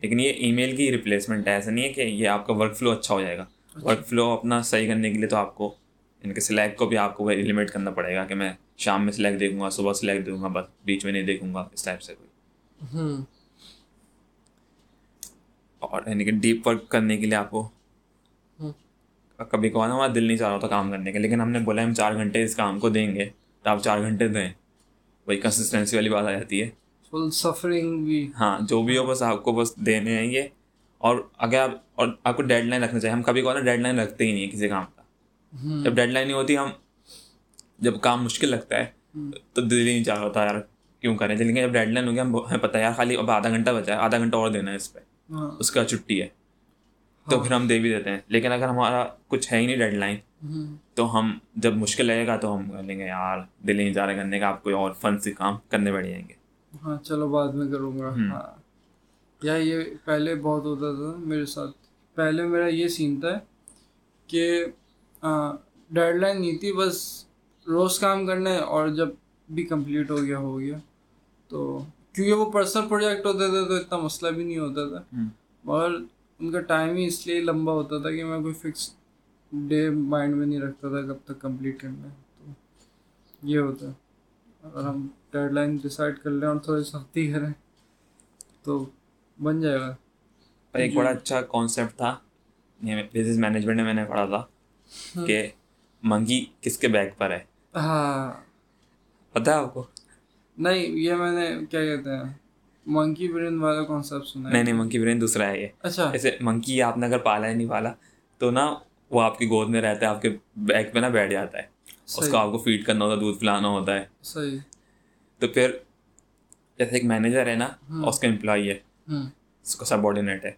لیکن یہ ای میل کی ریپلیسمنٹ ہے ایسا نہیں ہے کہ یہ آپ کا ورک فلو اچھا ہو جائے گا ورک فلو اپنا صحیح کرنے کے لیے تو آپ کو ان کے سلیک کو بھی آپ کو لمٹ کرنا پڑے گا کہ میں شام میں سلیک دیکھوں گا صبح سلیک دیکھوں گا بس بیچ میں نہیں دیکھوں گا اس ٹائپ سے کوئی اور یعنی کہ ڈیپ ورک کرنے کے لیے آپ کو کبھی کبھار ہمارا دل نہیں چاہ رہا ہوتا کام کرنے کا لیکن ہم نے بولا ہم چار گھنٹے اس کام کو دیں گے تو آپ چار گھنٹے دیں وہی کنسسٹینسی والی بات آ جاتی ہے۔
فل سفرنگ بھی۔
ہاں جو بھی ہو بس آپ کو بس دینے ہیں یہ۔ اور اگر آپ اور آپ کو ڈیڈ لائن رکھنا چاہیے۔ ہم کبھی کبھار ڈیڈ لائن رکھتے ہی نہیں ہیں کسی کام کا۔ جب ڈیڈ لائن نہیں ہوتی ہم جب کام مشکل لگتا ہے تو دل ہی نہیں چاہ ہوتا یار کیوں کریں؟ لیکن جب ڈیڈ لائن ہو گیا ہم ہمیں پتہ ہے یار خالی اب آدھا گھنٹہ بچا ہے آدھا گھنٹہ اور دینا ہے اس پہ۔
ہاں۔
اس کا چھٹی ہے۔ تو پھر ہم دے بھی دیتے ہیں۔ لیکن اگر ہمارا کچھ ہے ہی نہیں ڈیڈ لائن تو ہم جب مشکل لگے گا تو ہم لیں گے یار دل ہی نہیں چاہ رہا کرنے کا آپ کوئی اور فن سے کام کرنے بیٹھ جائیں گے۔
ہاں چلو بعد میں کروں گا. ہاں۔ یا یہ پہلے بہت ہوتا تھا میرے ساتھ۔ پہلے میرا یہ سین تھا کہ ڈیڈ لائن نہیں تھی بس روز کام کرنا ہے اور جب بھی کمپلیٹ ہو گیا ہو گیا۔ تو کیونکہ وہ پرسنل پروجیکٹ ہوتے تھے تو اتنا مسئلہ بھی نہیں ہوتا تھا۔ مگر ان کا ٹائم ہی اس لیے لمبا ہوتا تھا کہ میں کوئی فکس ڈے مائنڈ میں نہیں رکھتا تھا کب تک کمپلیٹ کرنا ہے تو یہ ہوتا ہے۔ اگر ہم ڈیڈ لائن ڈسائڈ کر لیں اور تھوڑی سختی کریں تو بن جائے گا۔
پر ایک بڑا اچھا کانسیپٹ تھا بزنس مینجمنٹ میں میں نے پڑھا تھا کہ منگی کس کے بیگ پر ہے۔
ہاں۔
پتہ ہے آپ کو؟
نہیں یہ میں نے کیا کہتے ہیں منکی برین والا کانسیپٹ سنا
نہیں نہیں منکی برین دوسرا ہے یہ۔
اچھا۔
جیسے منکی آپ نے اگر پالا ہے نہیں پالا تو نا وہ آپ کی گود میں رہتا ہے آپ کے بیگ پہ نا بیٹھ جاتا ہے۔ اس کو آپ کو فیڈ کرنا ہوتا ہے دودھ پلانا ہوتا ہے۔
صحیح۔
تو پھر جیسے ایک مینیجر ہے نا اس کا امپلائی ہے۔ اس کا سب آرڈینیٹ ہے۔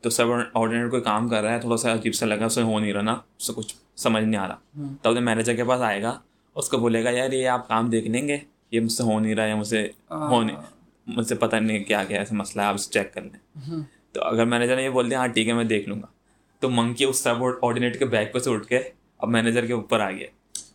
تو سب آرڈینیٹ کوئی کام کر رہا ہے تھوڑا سا عجیب سا لگا اسے ہو نہیں رہا نا اس سے کچھ سمجھ نہیں آ رہا۔ تو اپنے مینیجر کے پاس آئے گا اس کو بولے گا یار یہ آپ کام دیکھ لیں گے یہ مجھ سے ہو نہیں رہا ہے مجھ سے ہو نہیں مجھ سے پتہ نہیں کیا کیا ایسا مسئلہ ہے آپ اسے چیک کر لیں۔ تو اگر مینیجر نے یہ بول دیا ہاں ٹھیک ہے میں دیکھ لوں گا۔ تو منکی اس سب آرڈینیٹ کے بیگ پہ سے اٹھ کے اب مینیجر کے اوپر آ گیا۔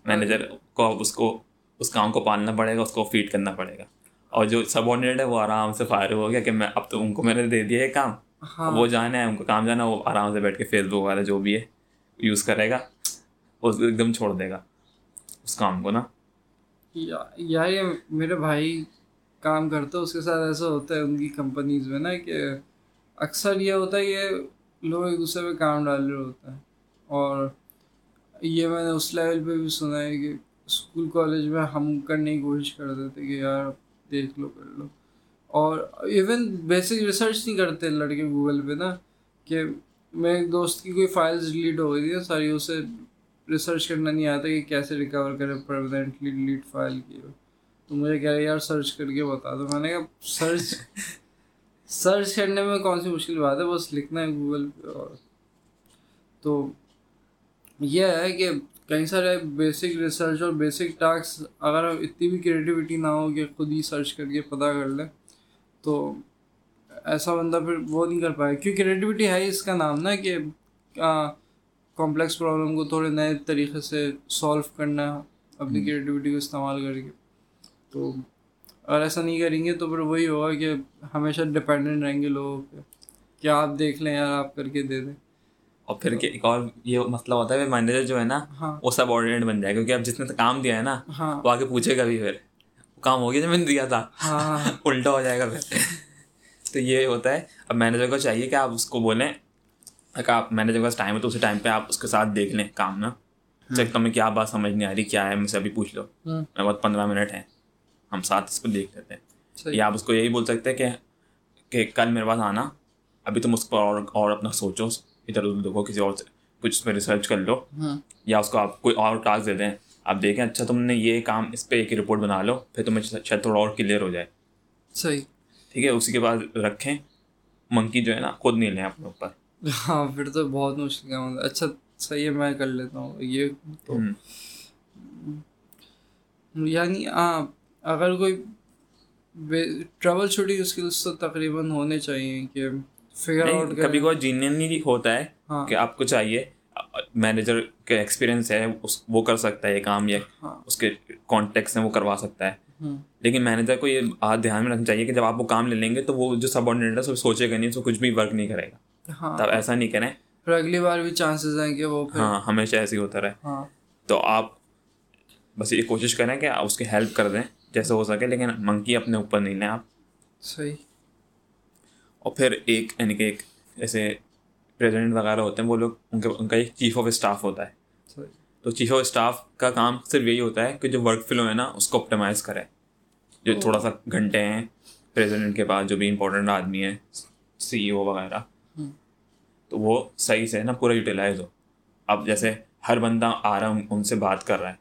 مینیجر کو اب اس کو اس کام کو پالنا پڑے گا اس کو فیڈ کرنا پڑے گا۔ اور جو سب آرڈینیٹ ہے وہ آرام سے فائر ہو گیا کہ میں اب تو ان کو میں نے دے دیا یہ کام۔
ہاں۔
وہ جانا ہے ان کو کام جانا ہے وہ آرام سے بیٹھ کے فیس بک وغیرہ جو بھی ہے یوز کرے گا وہ ایک دم چھوڑ دے گا۔ اس کام کو نا۔
یا- یار یہ میرے بھائی کام کرتے اس کے ساتھ ایسا ہوتا ہے ان کی کمپنیز میں نا کہ اکثر یہ ہوتا ہے کہ لوگ ایک دوسرے پہ کام ڈال رہے ہوتے ہیں۔ اور یہ میں نے اس لیول پہ بھی سنا ہے کہ اسکول کالج میں ہم کرنے کی کوشش کرتے تھے کہ یار دیکھ لو، کر لو۔ اور ایون بیسک ریسرچ نہیں کرتے لڑکے گوگل پہ نا کہ میں ایک دوست کی کوئی فائلز ڈیلیٹ ہو گئی تھی ساری اسے ریسرچ کرنا نہیں آتا کہ کیسے ریکور کرے پرماننٹلی ڈیلیٹ فائل کی۔ ہو تو مجھے کہہ رہے یار سرچ کر کے بتا دو۔ میں نے کہا سرچ سرچ کرنے میں کون سی مشکل بات ہے؟ بس لکھنا ہے گوگل پہ اور تو یہ ہے کہ کئی سارے بیسک ریسرچ اور بیسک ٹاسک اگر اتنی بھی کریٹیوٹی نہ ہو کہ خود ہی سرچ کر کے پتہ کر لیں تو ایسا بندہ پھر وہ نہیں کر پائے۔ کیوں کریٹیوٹی ہے اس کا نام نا کہ کمپلیکس پرابلم کو تھوڑے نئے طریقے سے سولو کرنا اپنی کریٹیوٹی کو استعمال کر کے۔ تو اگر ایسا نہیں کریں گے تو پھر وہی ہوگا کہ ہمیشہ ڈپینڈنٹ رہیں گے لوگوں پہ کہ آپ دیکھ لیں یار آپ کر کے دے دیں۔
اور پھر کہ ایک اور یہ مسئلہ ہوتا ہے مینیجر جو ہے نا
ہاں۔
وہ سب آرڈینیٹ بن جائے گا کیونکہ اب جس نے کام دیا ہے نا
ہاں۔
وہ آگے پوچھے گا بھی پھر۔ وہ کام ہو گیا جو میں نے دیا تھا۔
ہاں۔ *laughs*
الٹا ہو جائے گا پھر۔ تو یہ ہوتا ہے۔ اب مینیجر کو چاہیے کہ آپ اس کو بولیں۔ اگر آپ مینیجر کے پاس ٹائم ہے تو اسی ٹائم پہ آپ اس کے ساتھ دیکھ لیں کام نا۔ چیک تمہیں کیا بات سمجھ نہیں آ رہی کیا ہے مجھ سے ابھی پوچھ لو۔ میں بہت پندرہ منٹ ہیں۔ ہم ساتھ اس کو دیکھ لیتے ہیں۔ یا آپ اس کو یہی بول سکتے ہیں کہ کہ کل میرے پاس آنا۔ ابھی تم اس پر اور اور اپنا سوچو ادھر ادھر دیکھو کسی اور سے کچھ اس پہ ریسرچ کر لو۔
ہوں
یا اس کو آپ کوئی اور ٹاسک دے دیں۔ آپ دیکھیں اچھا تم نے یہ کام اس پہ ایک رپورٹ بنا لو پھر تمہیں شاید تھوڑا اور کلیئر ہو جائے۔
صحیح۔
ٹھیک ہے اسی کے بعد رکھیں۔ منکی جو ہے نا خود نہیں لیں اپنے اوپر۔
ہاں پھر تو بہت مشکل کام ہے۔ اچھا صحیح ہے میں کر لیتا ہوں۔ یہ تو۔ یعنی ہاں اگر کوئی ٹریول شوٹنگ اسکلس تو تقریباً ہونے چاہیے کہ فگر آؤٹ
کبھی کوئی جینئنلی ہوتا ہے
ہاں۔
کہ آپ کو چاہیے مینیجر کا ایکسپیرینس ہے اس وہ کر سکتا ہے یہ کام یا
ہاں۔
اس کے کانٹیکٹس ہیں وہ کروا سکتا ہے۔
ہوں
لیکن مینیجر کو یہ بات دھیان میں رکھنا چاہیے کہ جب آپ وہ کام لے لیں گے تو وہ جو سب آرڈینیٹ ہے سوچے گا نہیں تو کچھ بھی ورک نہیں کرے گا۔
ہاں۔
تب ایسا نہیں کریں۔
پھر اگلی بار بھی چانسز ہیں کہ وہ
ہاں ہمیشہ ایسے ہی ہوتا رہے۔
ہاں۔
تو آپ بس یہ کوشش کریں کہ آپ اس کی ہیلپ کر دیں۔ جیسے ہو سکے لیکن منکی اپنے اوپر نہیں لیں آپ۔
صحیح۔
اور پھر ایک یعنی کہ ایک جیسے پریزیڈنٹ وغیرہ ہوتے ہیں وہ لوگ ان کا ان کا ایک چیف آف اسٹاف ہوتا ہے۔
صحیح۔
تو چیف آف اسٹاف کا کام صرف یہی ہوتا ہے کہ جو ورک فلو ہے نا اس کو آپٹیمائز کرے۔ جو تھوڑا سا گھنٹے ہیں پریزیڈنٹ کے پاس جو بھی امپورٹنٹ آدمی ہے سی ای او وغیرہ تو وہ صحیح سے نا پورا یوٹیلائز ہو۔ اب جیسے ہر بندہ آ رہا ان سے بات کر رہا ہے۔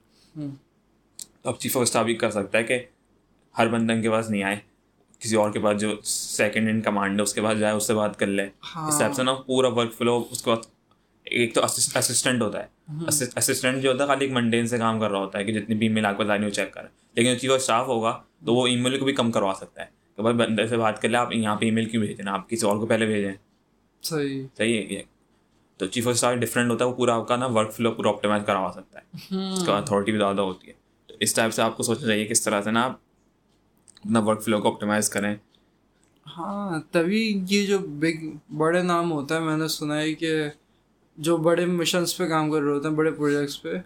اب چیف آف اسٹاف بھی کر سکتا ہے کہ ہر بندہ ان کے پاس نہیں آئے کسی اور کے پاس جو سیکنڈ ان کمانڈ ہے اس کے پاس جائے اس سے بات کر لے۔ اس ٹائپ سے نا پورا ورک فلو اس کے بعد ایک تو اسسٹنٹ ہوتا ہے۔ اسسٹنٹ جو ہوتا ہے خالی ایک منڈین سے کام کر رہا ہوتا ہے کہ جتنی بھی ای میل آپ کو لائن وہ چیک کرے لیکن چیف آف اسٹاف ہوگا تو وہ ای میل کو بھی کم کروا سکتا ہے۔ کہ بھائی بندے سے بات کر لیں آپ یہاں پہ ای میل کیوں بھیجیں آپ کسی اور کو پہلے بھیجیں۔
صحیح۔
صحیح ہے یہ۔ تو چیف آف اسٹاف ڈفرینٹ ہوتا ہے وہ پورا آپ کا نا ورک فلو پورا آپٹیمائز کروا سکتا ہے۔ اس کا اتھارٹی بھی زیادہ ہوتی ہے۔ اس ٹائپ سے آپ کو سوچنا چاہیے کس طرح سے نا آپ اپنا ورک فلو کو آپٹیمائز کریں۔
ہاں تبھی یہ جو بگ بڑے نام ہوتا ہے، میں نے سنا ہے کہ جو بڑے مشنس پہ کام کر رہے ہوتے ہیں، بڑے پروجیکٹس پہ،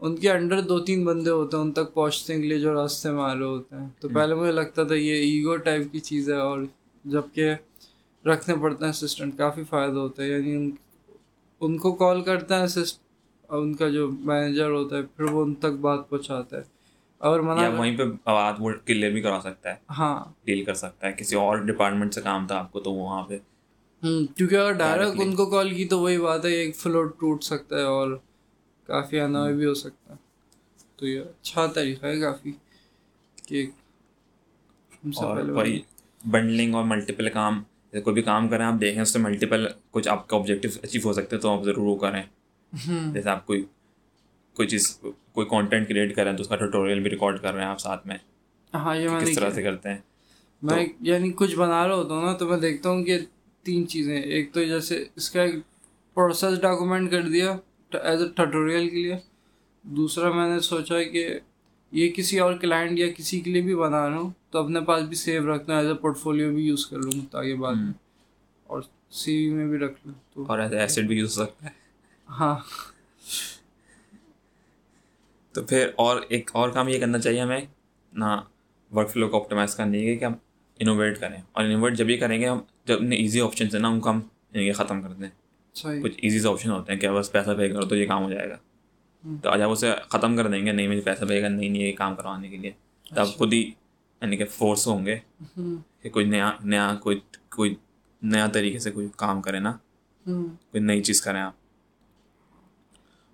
ان کے انڈر دو تین بندے ہوتے ہیں، ان تک پہنچنے کے لیے جو راستے میں آ رہے ہوتے ہیں۔ تو پہلے مجھے لگتا تھا یہ ایگو ٹائپ کی چیز ہے، اور جبکہ رکھنے پڑتے ہیں اسسٹنٹ کافی فائدہ ہوتا ہے۔ یعنی ان ان کو کال کرتے ہیں اسسٹ اور ان کا جو مینیجر ہوتا ہے، پھر وہ ان تک بات پہنچاتا ہے۔ اور منع
یا وہیں پہ بات وہ کلیئر بھی کرا سکتا ہے۔
ہاں۔
ڈیل کر سکتا ہے۔ کسی اور ڈپارٹمنٹ سے کام تھا آپ کو تو وہاں پہ۔
کیونکہ اگر ڈائریکٹ. ان کو کال کی تو وہی بات ہے ایک فلو ٹوٹ سکتا ہے اور کافی انوائے بھی ہو سکتا ہے۔ تو یہ اچھا طریقہ ہے کافی کہ
وہی بنڈلنگ اور ملٹیپل کام کوئی بھی کام کریں آپ دیکھیں اس سے ملٹیپل کچھ آپ کا آبجیکٹیو اچیو ہو سکتے ہیں تو آپ ضرور وہ کریں۔ جیسے آپ کوئی کوئی چیز کوئی کانٹینٹ کریٹ کر رہے ہیں تو اس کا ٹوٹوریل بھی ریکارڈ کر رہے ہیں آپ ساتھ میں
ہاں یہ میں
کس طرح سے کرتے ہیں۔
میں یعنی کچھ بنا رہا ہوتا ہوں نا تو میں دیکھتا ہوں کہ تین چیزیں ایک تو جیسے اس کا ایک پروسیس ڈاکومنٹ کر دیا ایز اے ٹٹوریل کے لیے۔ دوسرا میں نے سوچا کہ یہ کسی اور کلائنٹ یا کسی کے لیے بھی بنا رہا ہوں تو اپنے پاس بھی سیو رکھنا ایز اے پورٹ فولیو بھی یوز کر لوں تاکہ بعد میں۔ اور سی وی میں بھی رکھ لوں تو۔
اور ایز ایسڈ بھی یوز ہو سکتا ہے۔
ہاں۔
تو پھر اور ایک اور کام یہ کرنا چاہیے ہمیں نہ ورک فلو کو آپٹیمائز کرنے کے کہ ہم انوویٹ کریں۔ اور انوویٹ جب یہ کریں گے ہم جب اپنے ایزی آپشنس ہیں نا ان کو ہم یعنی کہ ختم کر دیں۔
صحیح۔
کچھ ایزی سے آپشن ہوتے ہیں کہ بس پیسہ پے کرو تو یہ کام ہو جائے گا۔ تو جب اسے ختم کر دیں گے نہیں مجھے پیسہ پے کرنا نہیں نہیں یہ کام کروانے کے لیے۔ تب خود ہی یعنی کہ فورس ہوں گے کہ کوئی نیا نیا کوئی کوئی نیا طریقے سے کوئی کام کرے نا۔ کوئی نئی چیز کریں آپ۔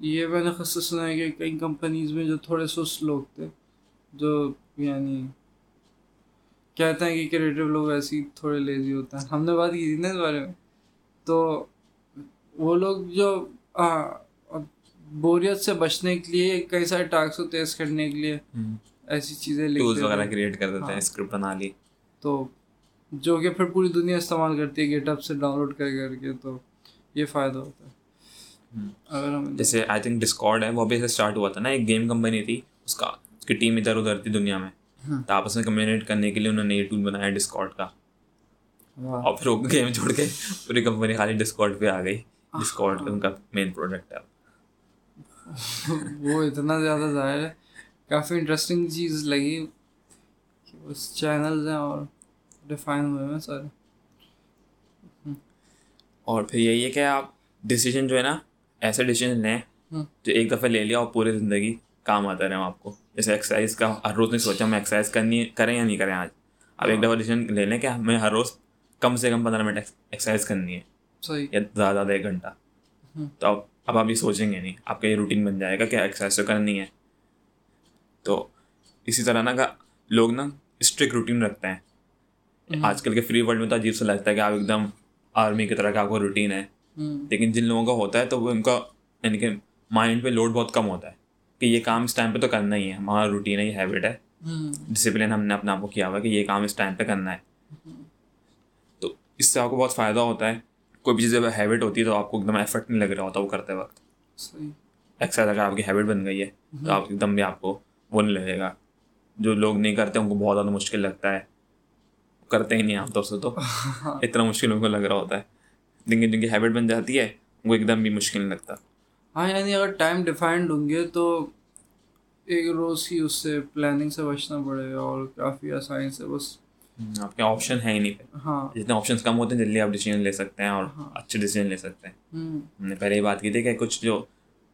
یہ میں نے سے سنا ہے کہ کئی کمپنیز میں جو تھوڑے سست لوگ تھے جو یعنی کہتے ہیں کہ کریٹو لوگ ایسے ہی تھوڑے لیزی ہوتے ہیں۔ ہم نے بات کی تھی نا اس بارے میں۔ تو وہ لوگ جو بوریت سے بچنے کے لیے کئی سارے ٹاسک کو تیز کرنے کے لیے۔ ایسی چیزیں لکھتے
وغیرہ کریٹ کر دیتے ہیں
ہاں۔
اسکرپٹ بنا لی۔
تو جو کہ پھر پوری دنیا استعمال کرتی ہے گیٹ اپ سے ڈاؤن لوڈ کر کر کے تو یہ فائدہ ہوتا ہے۔
جیسے آئی تھنک ڈسکارڈ ہے وہ بھی ایسے اسٹارٹ ہوا تھا نا ایک گیم کمپنی تھی اس کا اس کی ٹیم ادھر ادھر تھی دنیا میں۔
ہاں۔
تو آپس میں کمیونیٹ کرنے کے لیے انہوں نے یہ ٹول بنایا ڈسکارڈ کا۔ اور پھر وہ گیم چھوڑ کے پوری کمپنی خالی ڈسکارڈ پہ آ گئی۔ ڈسکارڈ ان کا مین پروڈکٹ ہے۔
وہ اتنا زیادہ ظاہر ہے۔ کافی انٹرسٹنگ چیز لگی۔ بس چینلز ہیں اور ڈیفائن ہوئے ہیں سارے۔
اور پھر یہی ہے کہ آپ ڈیسیجن جو ہے نا ایسے ڈیسیجن لیں
ہوں۔
جو ایک دفعہ لے لیا اور پوری زندگی کام آتا رہے آپ کو۔ جیسے ایکسرسائز کا ہر روز نہیں سوچا ہم ایکسرسائز کرنی کریں یا نہیں کریں آج؟ اب ایک دفعہ ڈیسیجن لے لیں کہ ہمیں ہر روز کم سے کم پندرہ منٹ ایکسرسائز کرنی ہے
صحیح۔
یا زیادہ زیادہ ایک گھنٹہ۔
ہوں۔
تو اب اب آپ یہ سوچیں گے نہیں۔ آپ کا یہ روٹین بن جائے گا کہ ایکسرسائز تو کرنی ہے۔ تو اسی طرح نا کہ لوگ نا اسٹرک روٹین رکھتے ہیں۔ آج کل کے فری ورلڈ میں تو عجیب سا لگتا ہے کہ آپ ایک دم آرمی کی طرح کا آپ کو روٹین ہے۔ لیکن جن لوگوں کا ہوتا ہے تو وہ ان کا یعنی کہ مائنڈ پہ لوڈ بہت کم ہوتا ہے کہ یہ کام اس ٹائم پہ تو کرنا ہی ہے۔ ہمارا روٹین ہے یہ ہیبٹ ہے۔ ڈسپلن ہم نے اپنے آپ کو کیا ہوا کہ یہ کام اس ٹائم پہ کرنا ہے۔ تو اس سے آپ کو بہت فائدہ ہوتا ہے۔ کوئی بھی چیز جب ہیبٹ ہوتی ہے تو آپ کو ایک دم ایفرٹ نہیں لگ رہا ہوتا وہ کرتے وقت۔ ایکسرسائز اگر آپ کی ہیبٹ بن گئی ہے تو آپ ایک دم بھی آپ کو وہ نہیں لگے گا۔ جو لوگ نہیں کرتے ان کو بہت زیادہ مشکل لگتا ہے۔ کرتے ہی نہیں عام طور سے تو *laughs* اتنا مشکل ان کو لگ رہا ہوتا ہے۔ لیکن جن کی ہیبٹ بن جاتی ہے وہ ایک دم بھی مشکل نہیں لگتا۔
ہاں یعنی اگر ٹائم ڈیفائنڈ ہوں گے تو ایک روز ہی اس سے پلاننگ سے بچنا پڑے گا اور کافی آسانی سے بس۔
آپ کے آپشن ہے ہی نہیں۔
ہاں۔
جتنے آپشنس کم ہوتے ہیں جلدی آپ ڈیسیجن لے سکتے ہیں اور
ہاں۔
اچھے ڈیسیجن لے سکتے ہیں۔ ہم نے پہلے ہی بات کی تھی کہ کچھ جو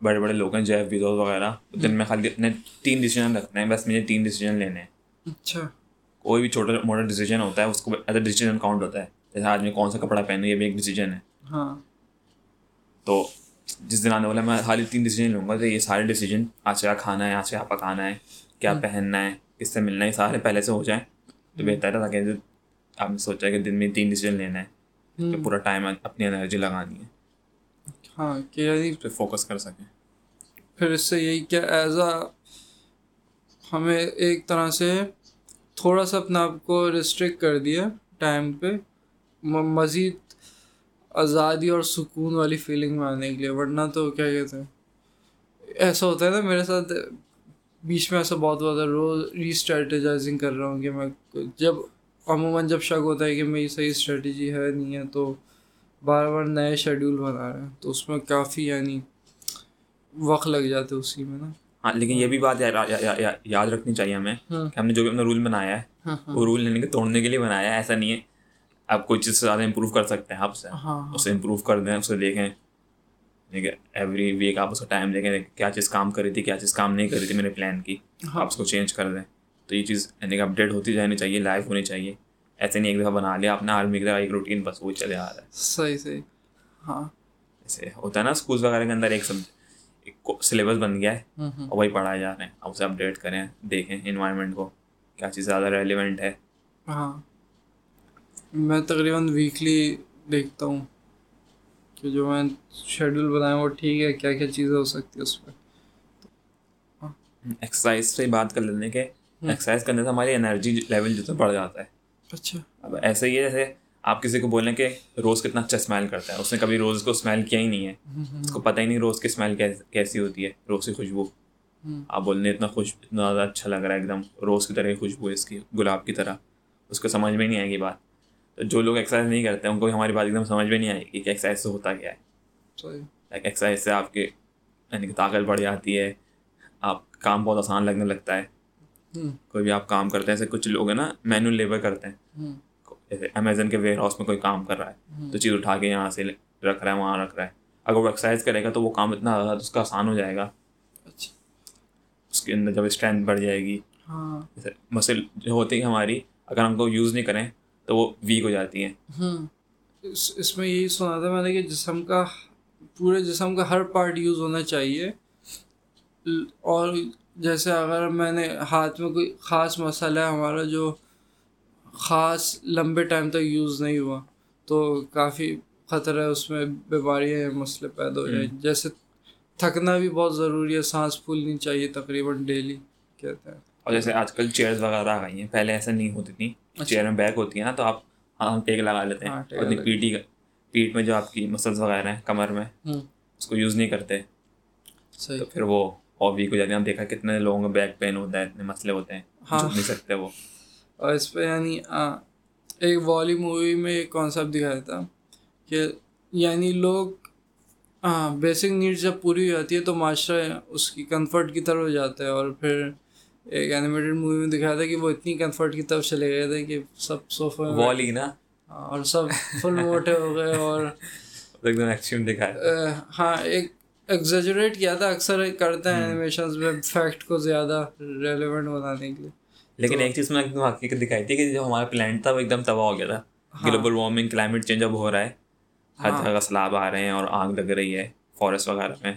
بڑے بڑے لوگ ہیں جیف بیزوز وغیرہ دن میں خالی اپنے تین ڈیسیجن رکھتے ہیں بس مجھے تین ڈیسیجن لینے ہیں۔
اچھا۔
کوئی بھی چھوٹا موٹا ڈیسیجن ہوتا ہے اس کو ایز اے ڈیسیجن کاؤنٹ ہوتا ہے۔ جیسے آج میں کون سا کپڑا پہنوں یہ بھی ایک ڈیسیجن ہے۔
ہاں۔
تو جس دن آنے والا میں خالی تین ڈیسیجن لوں گا تو یہ سارے ڈیسیجن آج کیا کھانا ہے آج کیا پکانا ہے کیا پہننا ہے کس سے ملنا ہے سارے پہلے سے ہو جائیں تو بہتر ہے تاکہ آپ نے سوچا کہ دن میں تین ڈیسیجن لینا ہے کہ پورا ٹائم اپنی انرجی لگانی ہے۔
ہاں کہ یعنی
فوکس کر سکیں۔
پھر اس سے یہی کہ ایز اے ہمیں ایک طرح سے تھوڑا سا اپنے آپ کو ریسٹرکٹ کر دیا ٹائم پہ۔ مزید آزادی اور سکون والی فیلنگ میں آنے کے لیے ورنہ تو کیا کہتے ہیں؟ ایسا ہوتا ہے نا میرے ساتھ بیچ میں ایسا بہت ہے روز ری اسٹریٹجائزنگ کر رہا ہوں کہ میں جب عموماً جب شک ہوتا ہے کہ میری صحیح اسٹریٹجی ہے نہیں ہے تو بار بار نئے شیڈیول بنا رہے ہیں۔ تو اس میں کافی یعنی وقت لگ جاتے اسی میں نا۔
ہاں لیکن یہ بھی بات یا- یا- یا- یا- یاد رکھنی چاہیے ہمیں
ہاں۔
کہ ہم نے جو بھی اپنا رول بنایا ہے
ہاں
وہ رول لینے کے توڑنے کے لیے بنایا ہے ایسا نہیں ہے۔ آپ کوئی چیز سے زیادہ امپروو کر سکتے ہیں آپ سے۔
ہاں۔
اسے امپروو کر دیں اسے دیکھیں۔ ایوری ویک آپ اس کا ٹائم دیکھیں کیا چیز کام کری تھی کیا چیز کام نہیں کری تھی میرے پلان کی۔
ہاں۔
آپ اس کو چینج کر دیں۔ تو یہ چیز یعنی کہ اپڈیٹ ہوتی جانی چاہیے لائف ہونی چاہیے۔ ایسے نہیں ایک دفعہ بنا لیا اپنا آرمی کی طرح ایک روٹین بس وہ چلے آ رہا ہے۔
صحیح صحیح۔ ہاں۔
جیسے ہوتا ہے نا اسکولس وغیرہ کے اندر ایک سب ایک سلیبس بن گیا ہے۔ اور وہی پڑھائے جا رہے ہیں۔ اب اسے اپڈیٹ کریں دیکھیں انوائرمنٹ کو کیا چیز زیادہ ریلیونٹ ہے۔
ہاں۔ میں تقریباً ویکلی دیکھتا ہوں کہ جو میں شیڈول بنایا وہ ٹھیک ہے کیا کیا چیزیں ہو سکتی ہے اس پہ
ایکسرسائز سے بات کر لینے کے ایکسرسائز کرنے سے ہماری انرجی لیول جو ہے بڑھ جاتا ہے۔
اچھا۔
اب ایسے ہی ہے جیسے آپ کسی کو بولیں کہ روز کتنا اچھا اسمیل کرتا ہے اس نے کبھی روز کو اسمیل کیا ہی نہیں ہے۔ اس کو پتہ ہی نہیں روز کی اسمیل کیسی ہوتی ہے روز کی خوشبو۔ آپ بولنے اتنا خوش اتنا زیادہ اچھا لگ رہا ہے ایک دم روز کی طرح کی خوشبو ہے اس کی گلاب کی طرح۔ اس کو سمجھ میں نہیں آئے گی بات۔ جو لوگ ایکسرسائز نہیں کرتے ان کو ہماری بات ایک دم سمجھ میں نہیں آئے گی کہ ایکسرسائز سے ہوتا کیا ہے۔ لائک ایکسرسائز سے آپ کے یعنی کہ طاقت بڑھ جاتی ہے آپ کام بہت آسان لگنے لگتا ہے۔ کوئی بھی آپ کام کرتے ہیں ایسے کچھ لوگ ہیں نا مینول لیبر کرتے ہیں۔ جیسے امیزون کے ویئر ہاؤس میں کوئی کام کر رہا ہے تو چیز اٹھا کے یہاں سے رکھ رہا ہے وہاں رکھ رہا ہے۔ اگر وہ ایکسرسائز کرے گا تو وہ کام اتنا زیادہ اس کا آسان ہو جائے گا۔
اچھا۔
اس کے اندر جب اسٹرینتھ بڑھ جائے گی۔
ہاں۔
مسل جو ہوتی ہے ہماری اگر ہم کو یوز نہیں کریں تو وہ ویک ہو جاتی ہیں۔
اس اس میں یہی سنا تھا میں نے کہ جسم کا پورے جسم کا ہر پارٹ یوز ہونا چاہیے۔ اور جیسے اگر میں نے ہاتھ میں کوئی خاص مسئلہ ہے ہمارا جو خاص لمبے ٹائم تک یوز نہیں ہوا تو کافی خطرہ ہے اس میں بیماریاں یا مسئلے پیدا ہو جائیں۔ جیسے تھکنا بھی بہت ضروری ہے سانس پھولنی چاہیے تقریباً ڈیلی کہتے ہیں۔
اور جیسے آج کل چیئرز وغیرہ آ گئی ہیں پہلے ایسا نہیں ہوتی تھیں۔ چیئر میں بیک ہوتی ہے نا تو آپ ہاں ٹیک لگا لیتے ہیں۔
ہاں،
اپنی پیٹی پیٹ میں جو آپ کی مسلس وغیرہ ہیں کمر میں اس کو یوز نہیں کرتے۔ تو پھر وہ اور ویک ہو جاتے ہیں۔ ہم دیکھا کتنے لوگوں کا بیک پین ہوتا ہے اتنے مسئلے ہوتے ہیں۔
ہاں۔
نہیں سکتے وہ۔
اور اس پہ یعنی ایک والی مووی میں ایک کانسیپٹ دکھایا تھا کہ یعنی لوگ ہاں بیسک نیڈس جب پوری ہو جاتی ہے تو معاشرہ اس کی کمفرٹ کی طرف جاتا ہے اور پھر ایک اینیمیٹڈ مووی میں دکھایا تھا کہ وہ اتنی کمفرٹ کی طرف چلے گئے تھے کہ سب صوفے
والی نا؟
ہاں، اور سب فل موٹے ہو گئے اور *laughs*
ایک دم ایکسٹریم دکھایا
ہاں ایک ایگزیجریٹ کیا تھا اکثر کرتے ہیں اینیمیشنز میں فیکٹ کو زیادہ ریلیونٹ بنانے کے لیے۔
لیکن ایک چیز میں ایک دم حقیقت دکھائی تھی کہ جو ہمارا پلانٹ تھا وہ ایک دم تباہ ہو گیا تھا۔ گلوبل وارمنگ کلائمیٹ چینج اب ہو رہا ہے۔ ہر جگہ سیلاب آ رہے ہیں اور آگ لگ رہی ہے فارسٹ وغیرہ میں۔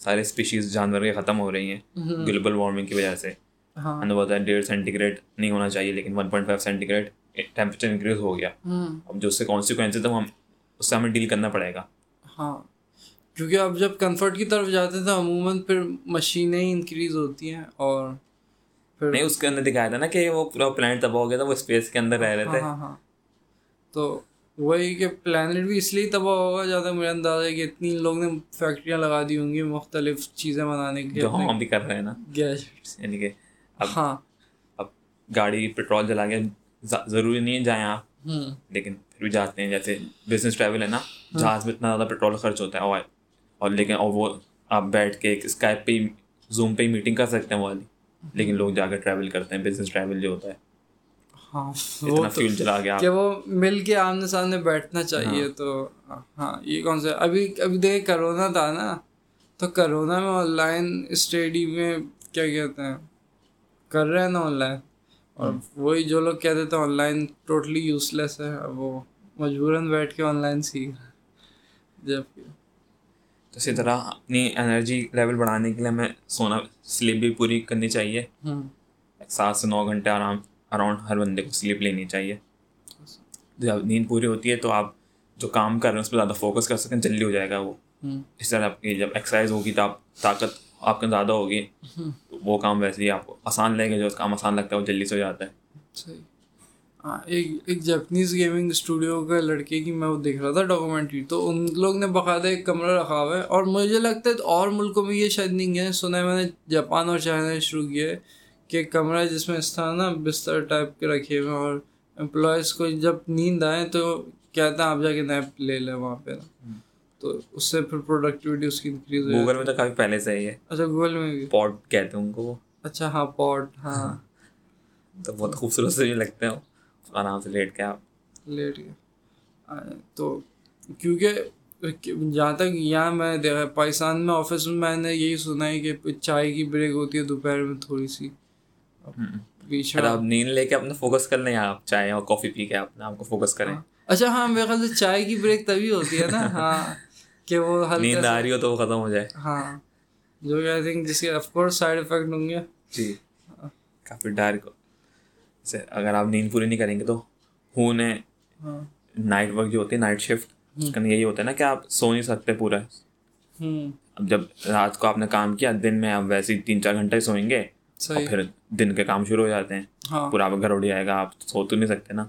سارے اسپیشیز جانور کے ختم ہو رہی ہیں گلوبل وارمنگ کی وجہ سے۔
ہاں۔
بتایا ڈیڑھ سینٹی گریڈ نہیں ہونا چاہیے لیکن one point five centigrade temperature increase ہو گیا۔
ہوں
اب جو اس سے کانسیکوینس ہے ہم اس سے ہمیں ڈیل کرنا پڑے گا۔
ہاں۔ کیونکہ اب جب کمفرٹ کی طرف جاتے تھے عموماً پھر مشینیں ہی انکریز ہوتی ہیں اور پھر
نہیں اس کے اندر دکھایا تھا نا کہ وہ پورا پلانٹ تباہ ہو گیا تھا وہ اسپیس کے اندر رہ رہے تھے۔
ہاں ہاں تو وہی کہ پلانٹ بھی اس لیے تباہ ہوگا زیادہ میرا اندازہ ہے کہ اتنی لوگ نے فیکٹریاں لگا دی ہوں گی مختلف چیزیں بنانے کے
جو
لیے
ہم بھی کر رہے ہیں نا۔
گیجٹس
یعنی کہ اب
ہاں۔
اب گاڑی پٹرول جلا کے ضروری نہیں جائیں آپ۔ لیکن پھر
بھی
جاتے ہیں جیسے بزنس ٹریول ہے نا ہاں۔ جہاز میں اتنا زیادہ پٹرول خرچ ہوتا ہے اور اور لیکن اور وہ آپ بیٹھ کے ایک اسکائپ پہ ہی زوم پہ ہی میٹنگ کر سکتے ہیں وہ والی۔ لیکن لوگ جا کے ٹریول کرتے ہیں بزنس ٹریول جو ہوتا
ہے۔
ہاں
گیا وہ
مل کے آمنے سامنے
بیٹھنا چاہیے ہاں۔ تو ہاں یہ کون سا ابھی ابھی دیکھے کرونا تھا نا تو کرونا میں آن لائن اسٹڈی میں کیا کہتے ہیں کر رہے ہیں نا آن لائن اور وہی جو لوگ کہتے تھے online totally useless ہے وہ مجبوراً بیٹھ کے آن لائن سیکھ رہے ہیں۔ جبکہ تو
اسی طرح اپنی انرجی لیول بڑھانے کے لیے ہمیں سونا سلیپ بھی پوری کرنی چاہیے۔ سات
سے
نو گھنٹے آرام اراؤنڈ ہر بندے کو سلیپ لینی چاہیے۔ جب نیند پوری ہوتی ہے تو آپ جو کام کر رہے ہیں اس پہ زیادہ فوکس کر سکیں جلدی ہو جائے گا وہ۔ اس طرح
آپ
کی جب ایکسرسائز ہوگی تو آپ طاقت آپ کا زیادہ ہوگی وہ کام ویسے ہی آپ کو آسان لے کے جو کام آسان لگتا ہے وہ جلدی سے ہو جاتا ہے۔
صحیح۔ ہاں ایک ایک جیپنیز گیمنگ اسٹوڈیو کے لڑکے کی میں وہ دیکھ رہا تھا ڈاکومنٹری تو ان لوگ نے باقاعدہ ایک کمرہ رکھا ہوا ہے اور مجھے لگتا ہے اور ملکوں میں یہ شاید نہیں ہے۔ سنا ہے میں نے جاپان اور چائنا شروع کیا ہے کہ کمرہ جس میں اس طرح نا بستر ٹائپ کے رکھے ہوئے ہیں اور امپلائیز کو جب نیند آئیں تو کہتے ہیں آپ جا کے نیپ لے لیں وہاں پہ۔ نا تو اس سے پھر پروڈکٹیوٹی اس کی انکریز
گوگل میں تو کافی پہلے سے ہی ہے۔
اچھا گوگل میں بھی۔ پوڈ
کہتے ہیں ان کو اچھا
ہاں پوڈ ہاں۔, ہاں۔
تو بہت خوبصورت سے بھی لگتے ہیں۔ آرام سے لیٹ کے آپ۔
لیٹ کے۔ تو کیونکہ جہاں تک یہاں میں دیکھا پاکستان میں آفس میں میں نے یہی سنا ہے کہ چائے کی بریک ہوتی ہے دوپہر میں تھوڑی سی۔ آپ نیند لے
کے اپنا فوکس کر لیں آپ چائے اور کافی پی کے اپنا آپ کو فوکس کریں۔ ہاں۔ اچھا
ہاں میرے خیال سے چائے کی بریک تبھی ہوتی ہے نا۔ ہاں۔ کہ وہ نیند آ
رہی
ہو
تو وہ ختم ہو جائے۔ ہاں۔ جو کہ
آئی تھنک جس کے آف کورس سائڈ افیکٹ ہوں گے۔ جی۔
کافی ڈارک جیسے اگر آپ نیند پوری نہیں کریں گے تو ہو نے
ہاں۔
نائٹ ورک جو ہوتی ہے نائٹ شفٹ اس یہی ہوتا ہے نا کہ آپ سو نہیں سکتے پورا۔
اب
جب رات کو آپ نے کام کیا دن میں آپ ویسے ہی تین چار گھنٹے سوئیں گے
پھر
دن کے کام شروع ہو جاتے ہیں۔ ہاں۔
پورا
آپ گھر اٹھ جائے گا آپ سو تو نہیں سکتے نا۔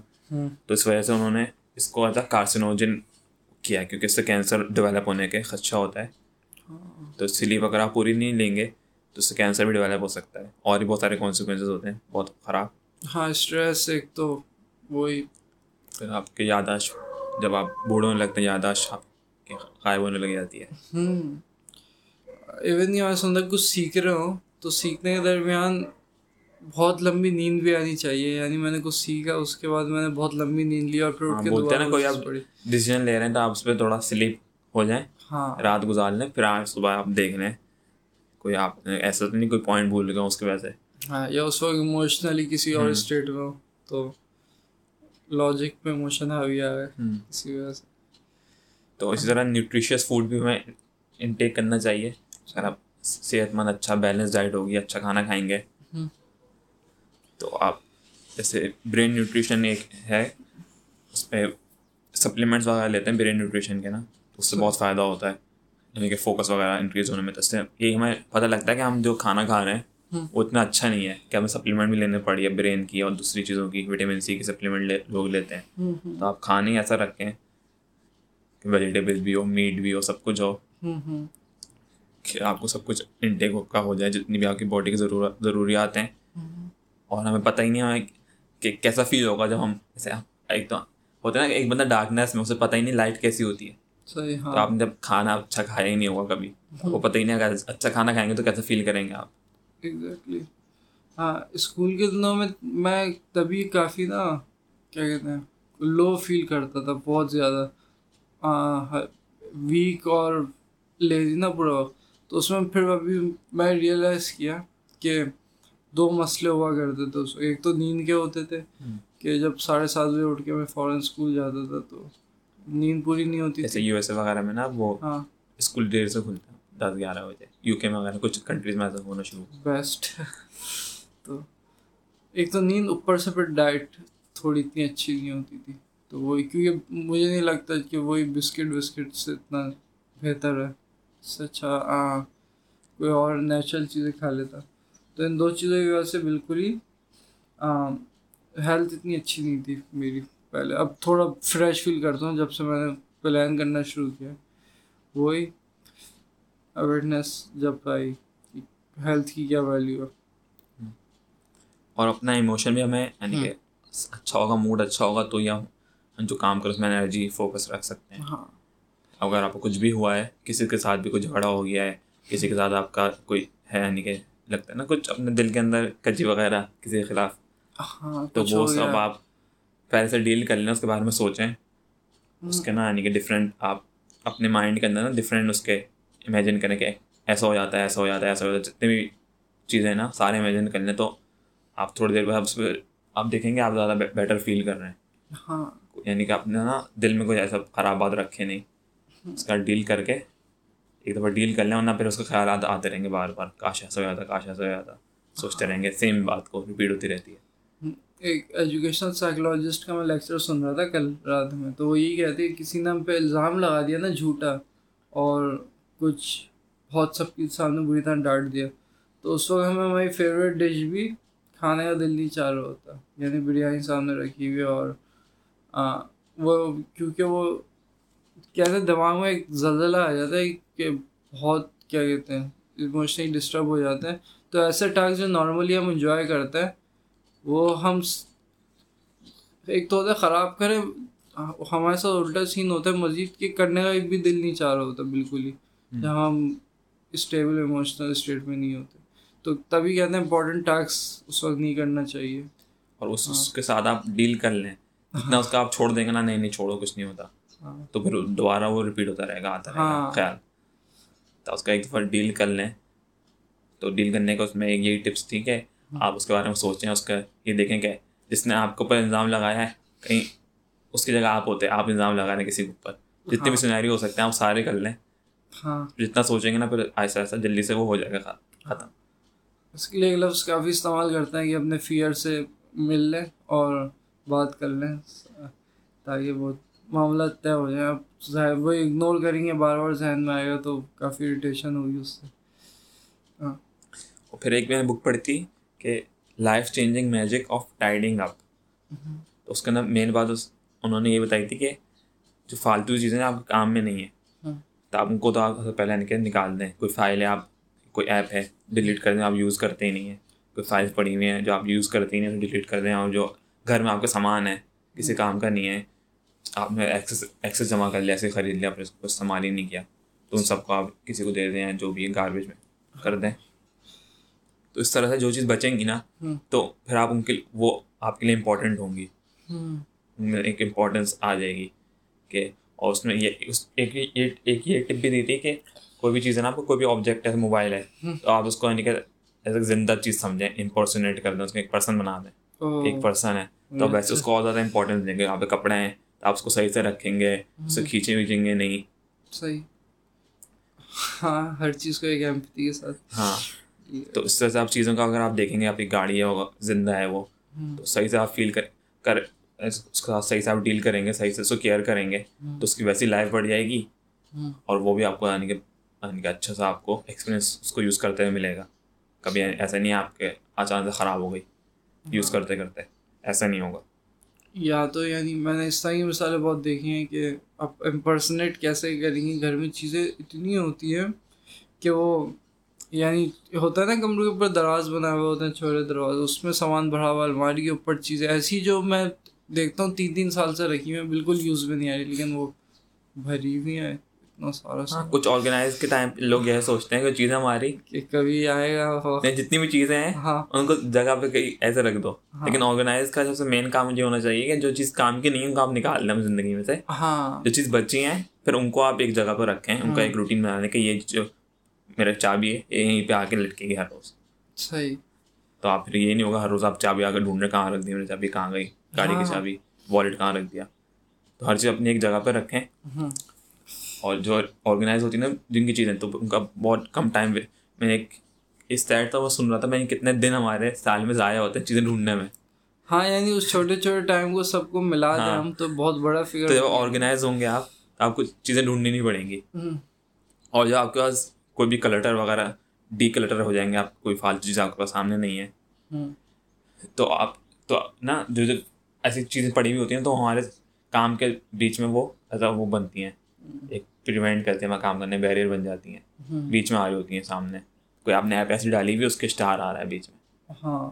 تو
اس وجہ سے انہوں نے اس کو ایز کارسینوجن کیا ہے کیونکہ اس سے کینسر ڈیولپ ہونے کے خدشہ ہوتا ہے۔ تو سلیپ اگر آپ پوری نہیں لیں گے تو اس سے کینسر بھی ڈیولپ ہو سکتا ہے۔ اور بھی بہت سارے کانسیکوینسز ہوتے
ہیں بہت خراب۔ ہاں اسٹریس
ایک تو وہی۔ پھر آپ کی یاداشت جب آپ بوڑھے ہونے لگتے ہیں یاداشت آپ کے
غائب ہونے لگ جاتی ہے۔ ایون یہاں سن تک کچھ سیکھ رہے ہوں تو سیکھنے کے درمیان بہت لمبی نیند بھی آنی چاہیے یعنی میں نے کچھ سیکھا اس کے بعد میں
نے
بہت
لمبی نیند
لی
اور پھر
اٹھ
ہاں،
کے
بولتے نا کوئی آپ ڈیسیجن لے رہے ہیں تو آپ اس پہ
تھوڑا
سلیپ ہو جائیں ہاں۔ رات گزار لیں پھر آج صبح آپ دیکھ لیں۔ کوئی آپ ایسا تو نہیں کوئی پوائنٹ بھول
گیا اس کی وجہ سے۔ ہاں یا اس وقت اموشنلی کسی اور اسٹیٹ میں ہو تو لاجک پہ اموشن حاوی
آ گئے اسی وجہ سے۔ تو اسی طرح نیوٹریشیس فوڈ بھی ہمیں انٹیک کرنا چاہیے۔ اگر آپ صحت مند اچھا
بیلنس
ڈائٹ ہوگی اچھا کھانا کھائیں گے۔ تو آپ جیسے برین نیوٹریشن ایک ہے اس پہ سپلیمنٹس وغیرہ لیتے ہیں برین نیوٹریشن کے نا اس سے بہت فائدہ ہوتا ہے۔ یعنی کہ فوکس وغیرہ انکریز ہونے میں تو اس سے یہی ہمیں پتہ لگتا ہے کہ ہم جو کھانا کھا رہے ہیں وہ اتنا اچھا نہیں ہے کہ ہمیں سپلیمنٹ بھی لینے پڑی ہے برین کی اور دوسری چیزوں کی وٹامن سی کی سپلیمنٹ لوگ لیتے ہیں۔ تو آپ کھانے ایسا رکھیں کہ ویجیٹیبل بھی ہو میٹ
بھی ہو
سب کچھ ہو۔ کہ آپ کو سب کچھ انٹیک کا ہو جائے جتنی بھی آپ کی باڈی کی ضرورت ضروریات ہیں۔ اور ہمیں پتہ ہی نہیں ہمیں کہ کیسا فیل ہوگا جب ہم ایسے ایک تو ہوتا ہے نا ایک بندہ ڈارکنیس میں اسے پتہ ہی نہیں لائٹ
کیسی
ہوتی
ہے۔
صحیح ہاں۔ تو آپ نے جب کھانا اچھا کھایا ہی نہیں ہوگا کبھی ہاں۔ وہ پتہ ہی نہیں اگر اچھا کھانا کھائیں
گے تو کیسا فیل کریں گے آپ۔ ایگزیکٹلی ہاں اسکول کے دنوں میں میں تبھی کافی نا کیا کہتے ہیں لو فیل کرتا تھا بہت زیادہ۔ ویک اور لیزی نا پورا وقت۔ تو اس میں پھر ابھی میں ریئلائز کیا کہ دو مسئلے ہوا کرتے تھے اس ایک تو نیند کے ہوتے تھے کہ جب ساڑھے سات بجے اٹھ کے میں فوراً
اسکول
جاتا
تھا تو نیند پوری نہیں
ہوتی
جیسے یو ایس اے وغیرہ میں نا وہ ہاں۔ اسکول دیر سے کھلتا دس گیارہ بجے۔ یو
کے میں وغیرہ کچھ کنٹریز میں ایسا ہونا شروع۔ بیسٹ *laughs* تو ایک تو نیند اوپر سے پھر ڈائٹ تھوڑی اتنی اچھی نہیں ہوتی تھی۔ تو وہی کیونکہ مجھے نہیں لگتا کہ وہی بسکٹ وسکٹ سے اتنا بہتر ہے۔ اس سے اچھا ہاں، کوئی اور نیچرل چیزیں کھا لیتا۔ تو ان دو چیزوں کی وجہ سے بالکل ہی ہیلتھ اتنی اچھی نہیں تھی میری پہلے۔ اب تھوڑا فریش فیل کرتا ہوں جب سے میں نے پلان کرنا شروع کیا۔ وہی اویئرنیس جب آئی ہیلتھ کی کیا ویلیو ہے۔
اور اپنا ایموشن بھی ہمیں یعنی کہ ہاں۔ اچھا ہوگا موڈ اچھا ہوگا تو یا جو کام کرو اس میں انرجی فوکس رکھ سکتے ہیں۔
ہاں۔
اگر آپ کو کچھ بھی ہوا ہے کسی کے ساتھ بھی کوئی جھگڑا ہو گیا ہے کسی کے ساتھ آپ کا کوئی ہے یعنی کہ لگتا ہے نا کچھ اپنے دل کے اندر کجی وغیرہ کسی کے خلاف۔
ہاں
تو وہ سب۔ آپ پہلے سے ڈیل کر لیں اس کے بارے میں سوچیں۔ اس کے نا یعنی کہ ڈفرینٹ آپ اپنے مائنڈ کے اندر نا ڈفرینٹ اس کے امیجن کریں کہ ایسا ہو جاتا ہے ایسا ہو جاتا ہے ایسا ہو جاتا ہے۔ جتنے بھی چیزیں نا سارے امیجن کر لیں۔ تو آپ تھوڑی دیر بعد آپ اس پہ آپ دیکھیں گے آپ زیادہ بیٹر فیل کر رہے ہیں۔
ہاں۔
یعنی کہ آپ نے نا دل میں کوئی ایسا خراب بات رکھے نہیں۔ اس کا ڈیل کر کے ایک دفعہ ڈیل کر لیں ورنہ پھر اس کے خیالات آتے رہیں گے بار بار کاش ایسا ہو جاتا کاش ایسا ہو جاتا سوچتے رہیں گے سیم بات کو ریپیٹ ہوتی رہتی ہے۔
ایک ایجوکیشنل سائیکلوجسٹ کا میں لیکچر سن رہا تھا کل رات میں تو وہ یہی کہتے کہ کسی نے ہم پہ الزام لگا دیا نا جھوٹا اور کچھ بہت سب کے سامنے بری طرح ڈانٹ دیا۔ تو اس وقت ہمیں ہماری فیوریٹ ڈش بھی کھانے کا دل نہیں چاہ رہا ہوتا یعنی بریانی سامنے رکھی ہوئی اور آ، وہ کیونکہ وہ کہتے ہیں دماغ میں ایک زلزلہ آ جاتا ہے کہ بہت کیا کہتے ہیں ایموشنلی ڈسٹرب ہو جاتے ہیں۔ تو ایسے ٹاسک جو نارملی ہم انجوائے کرتے ہیں وہ ہم ایک تو ہوتا ہے خراب کریں ہمارے ساتھ الٹا سین ہوتا ہے مزید کہ کرنے کا ایک بھی دل نہیں چاہ رہا ہوتا بالکل ہی۔ جہاں ہم اسٹیبل ایموشنل اسٹیٹ میں نہیں ہوتے۔ تو تبھی کہتے ہیں امپورٹنٹ ٹاسک اس وقت نہیں کرنا چاہیے۔
اور اس اس کے ساتھ آپ ڈیل کر لیں۔ جتنا اس کا آپ چھوڑ دیں گے نا نہیں نہیں چھوڑو کچھ نہیں ہوتا۔
ہاں۔
تو پھر دوبارہ وہ ریپیٹ ہوتا رہے گا آتا رہے گا
ہاں۔
خیال۔ اس کا ایک دفعہ ڈیل کر لیں۔ تو ڈیل کرنے کا اس میں یہی ٹپس تھی کہ آپ اس کے بارے میں سوچیں اس کا یہ دیکھیں کہ جس نے آپ کے اوپر الزام لگایا ہے کہیں اس کی جگہ آپ ہوتے آپ الزام لگا رہے ہیں کسی کے اوپر۔ جتنے بھی سیناری ہو سکتے ہیں آپ سارے کر لیں۔
ہاں۔
جتنا سوچیں گے نا پھر ایسا ایسا جلدی سے وہ ہو جائے گا ختم۔
اس کے لیے ایک لفظ کافی استعمال کرتے ہیں کہ اپنے فیئر سے مل لیں اور بات کر لیں تاکہ وہ معاملہ طے ہو جائے اب وہ اگنور کریں گے بار بار ذہن میں آئے گا تو کافی اریٹیشن ہوگی اس سے۔ ہاں۔
اور پھر ایک میں نے بک پڑھی تھی کہ life changing magic of tidying up تو اس کے اندر مین بات اس انہوں نے یہ بتائی تھی کہ جو فالتو چیزیں آپ کے کام میں نہیں ہیں۔
ہاں۔
تو آپ ان کو تو آپ پہلے نکال دیں۔ کوئی فائل ہے آپ کوئی ایپ ہے ڈیلیٹ کر دیں آپ یوز کرتے ہی نہیں ہیں۔ کوئی فائل پڑی ہوئی ہیں جو آپ یوز کرتے ہی نہیں ڈیلیٹ کر دیں۔ اور جو گھر میں آپ کا سامان ہے کسی کام کا نہیں ہے آپ نے ایکسس ایکسس جمع کر لیا ایسے خرید لیا پھر اس کو استعمال ہی نہیں کیا۔ تو ان سب کو آپ کسی کو دے دیں جو بھی گاربیج میں کر دیں۔ تو اس طرح سے جو چیز بچیں گی نا تو پھر آپ ان کے وہ آپ کے لیے امپورٹنٹ ہوں گی۔ ان میں ایک امپورٹنس آ جائے گی کہ اور اس میں یہ اس ایک یہ ایک یہ ٹپ بھی دی تھی کہ کوئی بھی چیز ہے نا آپ کو کوئی بھی آبجیکٹ ہے موبائل ہے تو آپ اس کو یعنی کہ ایز زندہ چیز سمجھیں امپورسنیٹ کر دیں اس کو ایک پرسن بنا دیں۔ ایک پرسن ہے تو ویسے اس کو اور زیادہ امپورٹنس دیں گے۔ آپ کے کپڑے ہیں آپ اس کو صحیح سے رکھیں گے اسے کھینچیں ویچیں گے نہیں۔
صحیح۔ ہاں ہر چیز کو ایک ایمپتی کے ساتھ۔
ہاں۔ تو اس طرح سے آپ چیزوں کا اگر آپ دیکھیں گے آپ کی گاڑی ہے زندہ ہے وہ تو صحیح سے آپ فیل کر کر اس کے ساتھ صحیح سے آپ ڈیل کریں گے صحیح سے اس کو کیئر کریں گے تو اس کی ویسی لائف بڑھ جائے گی۔ اور وہ بھی آپ کو یعنی کہ یعنی کہ اچھا سا آپ کو ایکسپیرینس اس کو یوز کرتے ہوئے ملے گا۔ کبھی ایسا نہیں ہے آپ کے اچانک سے خراب ہو گئی۔ یوز کرتے کرتے ایسا نہیں ہوگا۔
یا تو یعنی میں نے اس طرح کی مثالیں بہت دیکھی ہیں کہ آپ امپرسنیٹ کیسے کریں گے، گھر میں چیزیں اتنی ہوتی ہیں کہ وہ یعنی ہوتا ہے نا کمرے کے اوپر دراز بنا ہوا ہوتے ہیں چھوٹے دروازے اس میں سامان بھرا ہوا، الماری کے اوپر چیزیں، ایسی جو میں دیکھتا ہوں تین تین سال سے رکھی ہوئی ہیں، بالکل یوز میں نہیں آ رہی، لیکن وہ بھری ہوئی ہیں۔ اتنا سارا
ہاں. کچھ آرگنائز کے ٹائم لوگ یہ سوچتے ہیں کہ چیزیں ہماری
کبھی آئے گا
جتنی بھی چیزیں ہیں
ہاں.
ان کو جگہ پہ کہیں ایسے رکھ دو. لیکن آرگنائز کا سب سے مین کام یہ ہونا چاہیے کہ جو چیز کام کی نہیں ان کو آپ نکال لیں زندگی میں سے.
ہاں.
جو چیز بچی ہیں پھر ان کو آپ ایک جگہ پہ رکھیں ان کا ایک روٹین بنا دیں کہ یہ جو میرا چابی ہے یہ یہیں پہ آ کے لٹکے گی ہر روز.
صحیح.
تو آپ پھر یہ نہیں ہوگا ہر روز آپ چابی آ کے ڈھونڈ رہے کہاں رکھ دی میری چابی کہاں گئی؟ گاڑی کی چابی والیٹ کہاں رکھ دیا؟ تو ہر چیز اپنی ایک جگہ پہ رکھیں۔ اور جو آرگنائز ہوتی ہے نا جن کی چیزیں تو ان کا بہت کم ٹائم میں ایک اسٹیٹ تھا وہ سن رہا تھا میں کتنے دن ہمارے سال میں ضائع ہوتے ہیں چیزیں ڈھونڈنے میں۔
ہاں یعنی اس چھوٹے چھوٹے ٹائم کو سب کو ملا دیں ہم تو بہت بڑا فگر
جب آرگنائز ہوں گے آپ آپ کو چیزیں ڈھونڈنی نہیں پڑیں گی۔ اور جو آپ کے پاس کوئی بھی کلٹر وغیرہ ڈی کلٹر ہو جائیں گے آپ کوئی فالتو چیز آپ کے پاس سامنے نہیں ہے۔ تو آپ تو نا جو جو ایسی چیزیں پڑی ہوئی ہوتی ہیں تو ہمارے کام کے بیچ میں وہ ایسا وہ بنتی ہیں۔ ایک پریونٹ کرتے ہیں وہاں کام کرنے بیریئر بن جاتی ہیں. بیچ میں آ رہی ہوتی ہیں سامنے. کوئی آپ نے ایپ ایسی ڈالی ہوئی اس کے اسٹار آ رہا ہے بیچ میں.
ہاں.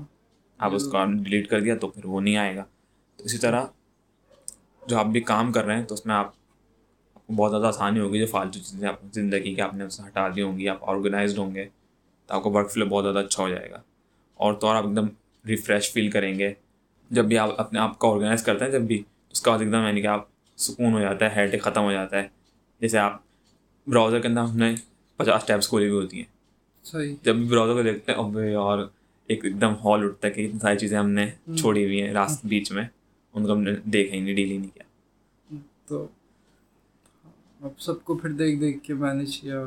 آپ اس کو ڈیلیٹ کر دیا تو پھر وہ نہیں آئے گا. تو اسی طرح جو آپ بھی کام کر رہے ہیں تو اس میں آپ کو بہت زیادہ آسانی ہوگی جو فالتو چیزیں آپ زندگی کے آپ نے اسے ہٹا دی ہوں گی آپ آرگنائزڈ ہوں گے تو آپ کو ورک فلو بہت زیادہ اچھا ہو جائے گا. اور تو اور آپ ایک دم ریفریش فیل کریں گے. جب بھی آپ اپنے آپ کو آرگنائز کرتے ہیں جب بھی اس کا بعد ایک دم یعنی کہ آپ سکون ہو جاتا ہے ہیڈ ختم ہو جاتا ہے. جیسے آپ براؤزر کے اندر ہم نے پچاس ٹیبس کھولی ہوئی ہوتی ہیں۔
صحیح۔
جب بھی براؤزر کو دیکھتے ہیں ابے اور ایک ایک دم ہال اٹھتا ہے کہ اتنی ساری چیزیں ہم نے چھوڑی ہوئی ہیں راست بیچ میں۔ ان کو ہم نے دیکھا ہی نہیں ڈیل ہی نہیں کیا۔
تو اب سب کو پھر دیکھ دیکھ کے مینیج کیا۔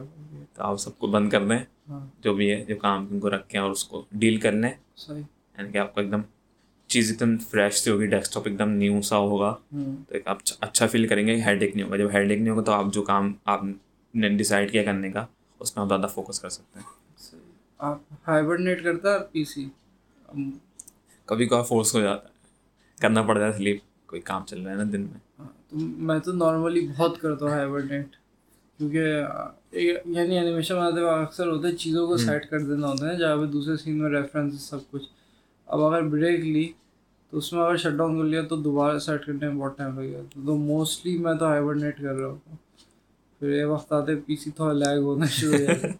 تو آپ سب کو بند کر دیں۔
ہاں۔
جو بھی ہے جو کام ان کو رکھیں اور اس کو ڈیل کر لیں۔
صحیح۔
یعنی کہ آپ کو ایک دم چیز ایک دم فریش سی ہوگی ڈیسک ٹاپ ایک دم نیو سا ہوگا۔ تو ایک آپ اچھا فیل کریں گے ہیڈ ایک نہیں ہوگا۔ جب ہیڈ ایک نہیں ہوگا تو آپ جو کام آپ نے ڈیسائڈ کیا کرنے کا اس میں آپ زیادہ فوکس کر سکتے ہیں۔
آپ ہائبرنیٹ کرتا ہے پی سی؟
کبھی کبھار فورس ہو جاتا ہے۔ کرنا پڑ جاتا ہے سلیپ کوئی کام چل رہا ہے نا دن میں۔
ہاں، تو میں تو نارملی بہت کرتا ہوں ہائبرنیٹ کیونکہ یعنی اینیمیشن بناتے ہوئے اکثر ہوتا ہے چیزوں کو سیٹ کر دینا ہوتا ہے جہاں پہ دوسرے سین میں ریفرنس سب کچھ۔ اب اگر بریک لی تو اس میں اگر شٹ ڈاؤن کر لیا تو دوبارہ سیٹ کرنے میں بہت ٹائم لگ جاتا ہے تو موسٹلی میں تو ہائبرنیٹ کر رہا ہوں۔ پھر یہ وقت آتے پی سی تھوڑا لیگ ہونا شروع ہو جاتا ہے۔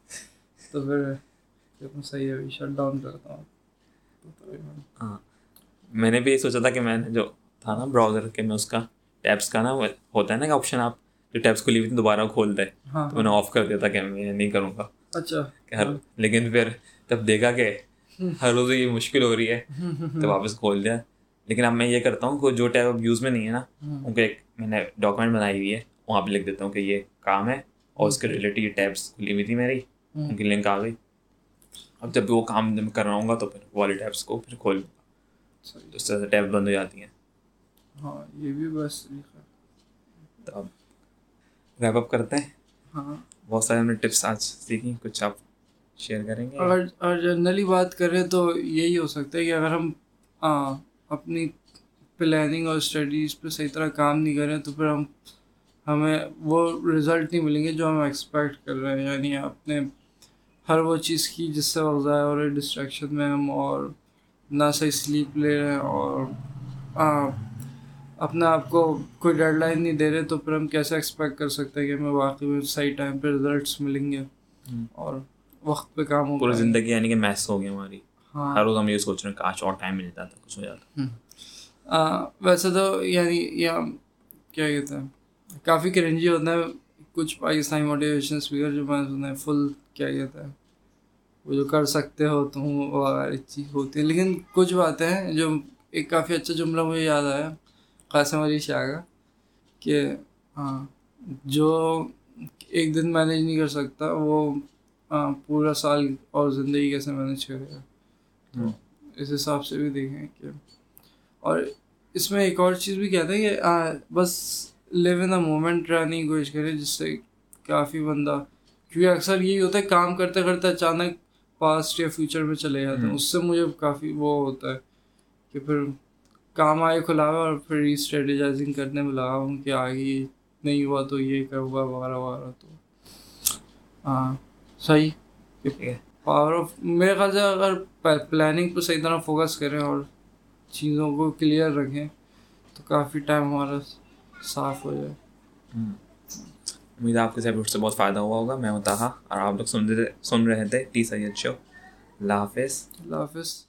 تو پھر صحیح ہے شٹ ڈاؤن کرتا ہوں۔
ہاں۔ میں نے بھی یہ سوچا تھا کہ میں نے جو تھا نا براؤزر کے میں اس کا ٹیبس کا نا وہ ہوتا ہے نا کہ آپشن آپ جو ٹیبس کھلی ہوئی تھی دوبارہ کھولتے ہیں۔
ہاں
تو میں نے آف کر دیا تھا کہ میں نہیں کروں گا۔
اچھا۔
لیکن پھر جب دیکھا کہ ہر روز یہ مشکل ہو رہی ہے تو واپس کھول دیا لیکن اب میں یہ کرتا ہوں کہ جو ٹیب اب یوز میں نہیں ہے نا ان کو ایک میں نے ڈاکومنٹ بنائی ہوئی ہے وہاں پہ لکھ دیتا ہوں کہ یہ کام ہے اور اس کے ریلیٹڈ یہ ٹیبس کھلی ہوئی تھی میری ان کی لنک آ گئی۔ اب جب بھی وہ کام جب میں کر رہا ہوں گا تو پھر والے ٹیبس کو پھر کھول دوں۔ گا اس طرح سے ٹیب بند ہو جاتی ہیں۔
ہاں یہ بھی بس
تو اب ریپ اپ کرتے ہیں۔
ہاں۔
بہت سارے ہم نے ٹپس آج سیکھی کچھ آپ شیئر کریں گے
اگر اگر جنرلی بات کریں تو یہی ہو سکتا ہے کہ اگر ہم آ, اپنی پلاننگ اور اسٹڈیز پہ صحیح طرح کام نہیں کریں تو پھر ہم ہمیں وہ رزلٹ نہیں ملیں گے جو ہم ایکسپیکٹ کر رہے ہیں یعنی اپنے ہر وہ چیز کی جس سے ضائع ہو رہا ہے ڈسٹریکشن میں ہم اور نہ صحیح سلیپ لے رہے ہیں اور آ, اپنے آپ کو کوئی ڈیڈ لائن نہیں دے رہے تو پھر ہم کیسے ایکسپیکٹ کر سکتے ہیں کہ ہمیں واقعی میں صحیح ٹائم پہ رزلٹس ملیں گے؟ اور وقت پہ کام ہو
پوری۔ زندگی یعنی کہ میس ہو گئی ہماری۔
ہاں۔
ہر روز ہم یہ سوچ رہے ہیں کاش اور ٹائم مل جاتا کچھ ہو جاتا۔
ویسے تو یعنی یا کیا کہتے ہیں کافی کرنجی ہوتا ہے۔ کچھ پاکستانی موٹیویشن اسپیکر جو میں سنا ہے فل کیا کہتے ہیں وہ جو کر سکتے ہو تم وغیرہ چیز ہوتی ہیں لیکن کچھ باتیں ہیں جو ایک کافی اچھا جملہ مجھے یاد آیا قاسم علی شاہ کا کہ ہاں جو ایک دن مینیج نہیں کر سکتا وہ پورا سال اور زندگی کیسے مینیج کرے گا؟ تو اس حساب سے بھی دیکھیں کہ اور اس میں ایک اور چیز بھی کہتے ہیں کہ بس لیو ان اے مومنٹ رہنے کی کوشش کرے جس سے کافی بندہ کیونکہ اکثر یہی ہوتا ہے کام کرتے کرتے اچانک پاسٹ یا فیوچر میں چلے جاتے ہیں اس سے مجھے کافی وہ ہوتا ہے کہ پھر کام آئے کھلا ہوا اور پھر ری اسٹریٹجائزنگ کرنے میں لگا ہوں کہ آگے نہیں ہوا تو یہ کروں وغیرہ وغیرہ تو۔ ہاں۔ صحیح۔
ہے۔
پاور آف میرے خیال سے اگر پلاننگ پہ صحیح طرح فوکس کریں اور چیزوں کو کلیئر رکھیں تو کافی ٹائم ہمارا صاف ہو جائے۔
امید ہے آپ کے ایپیسوڈ سے بہت فائدہ ہوا ہوگا۔ میں ہوتا اور آپ لوگ سن رہے سن رہے تھے ٹی سید شو۔ اللہ حافظ۔
اللہ حافظ۔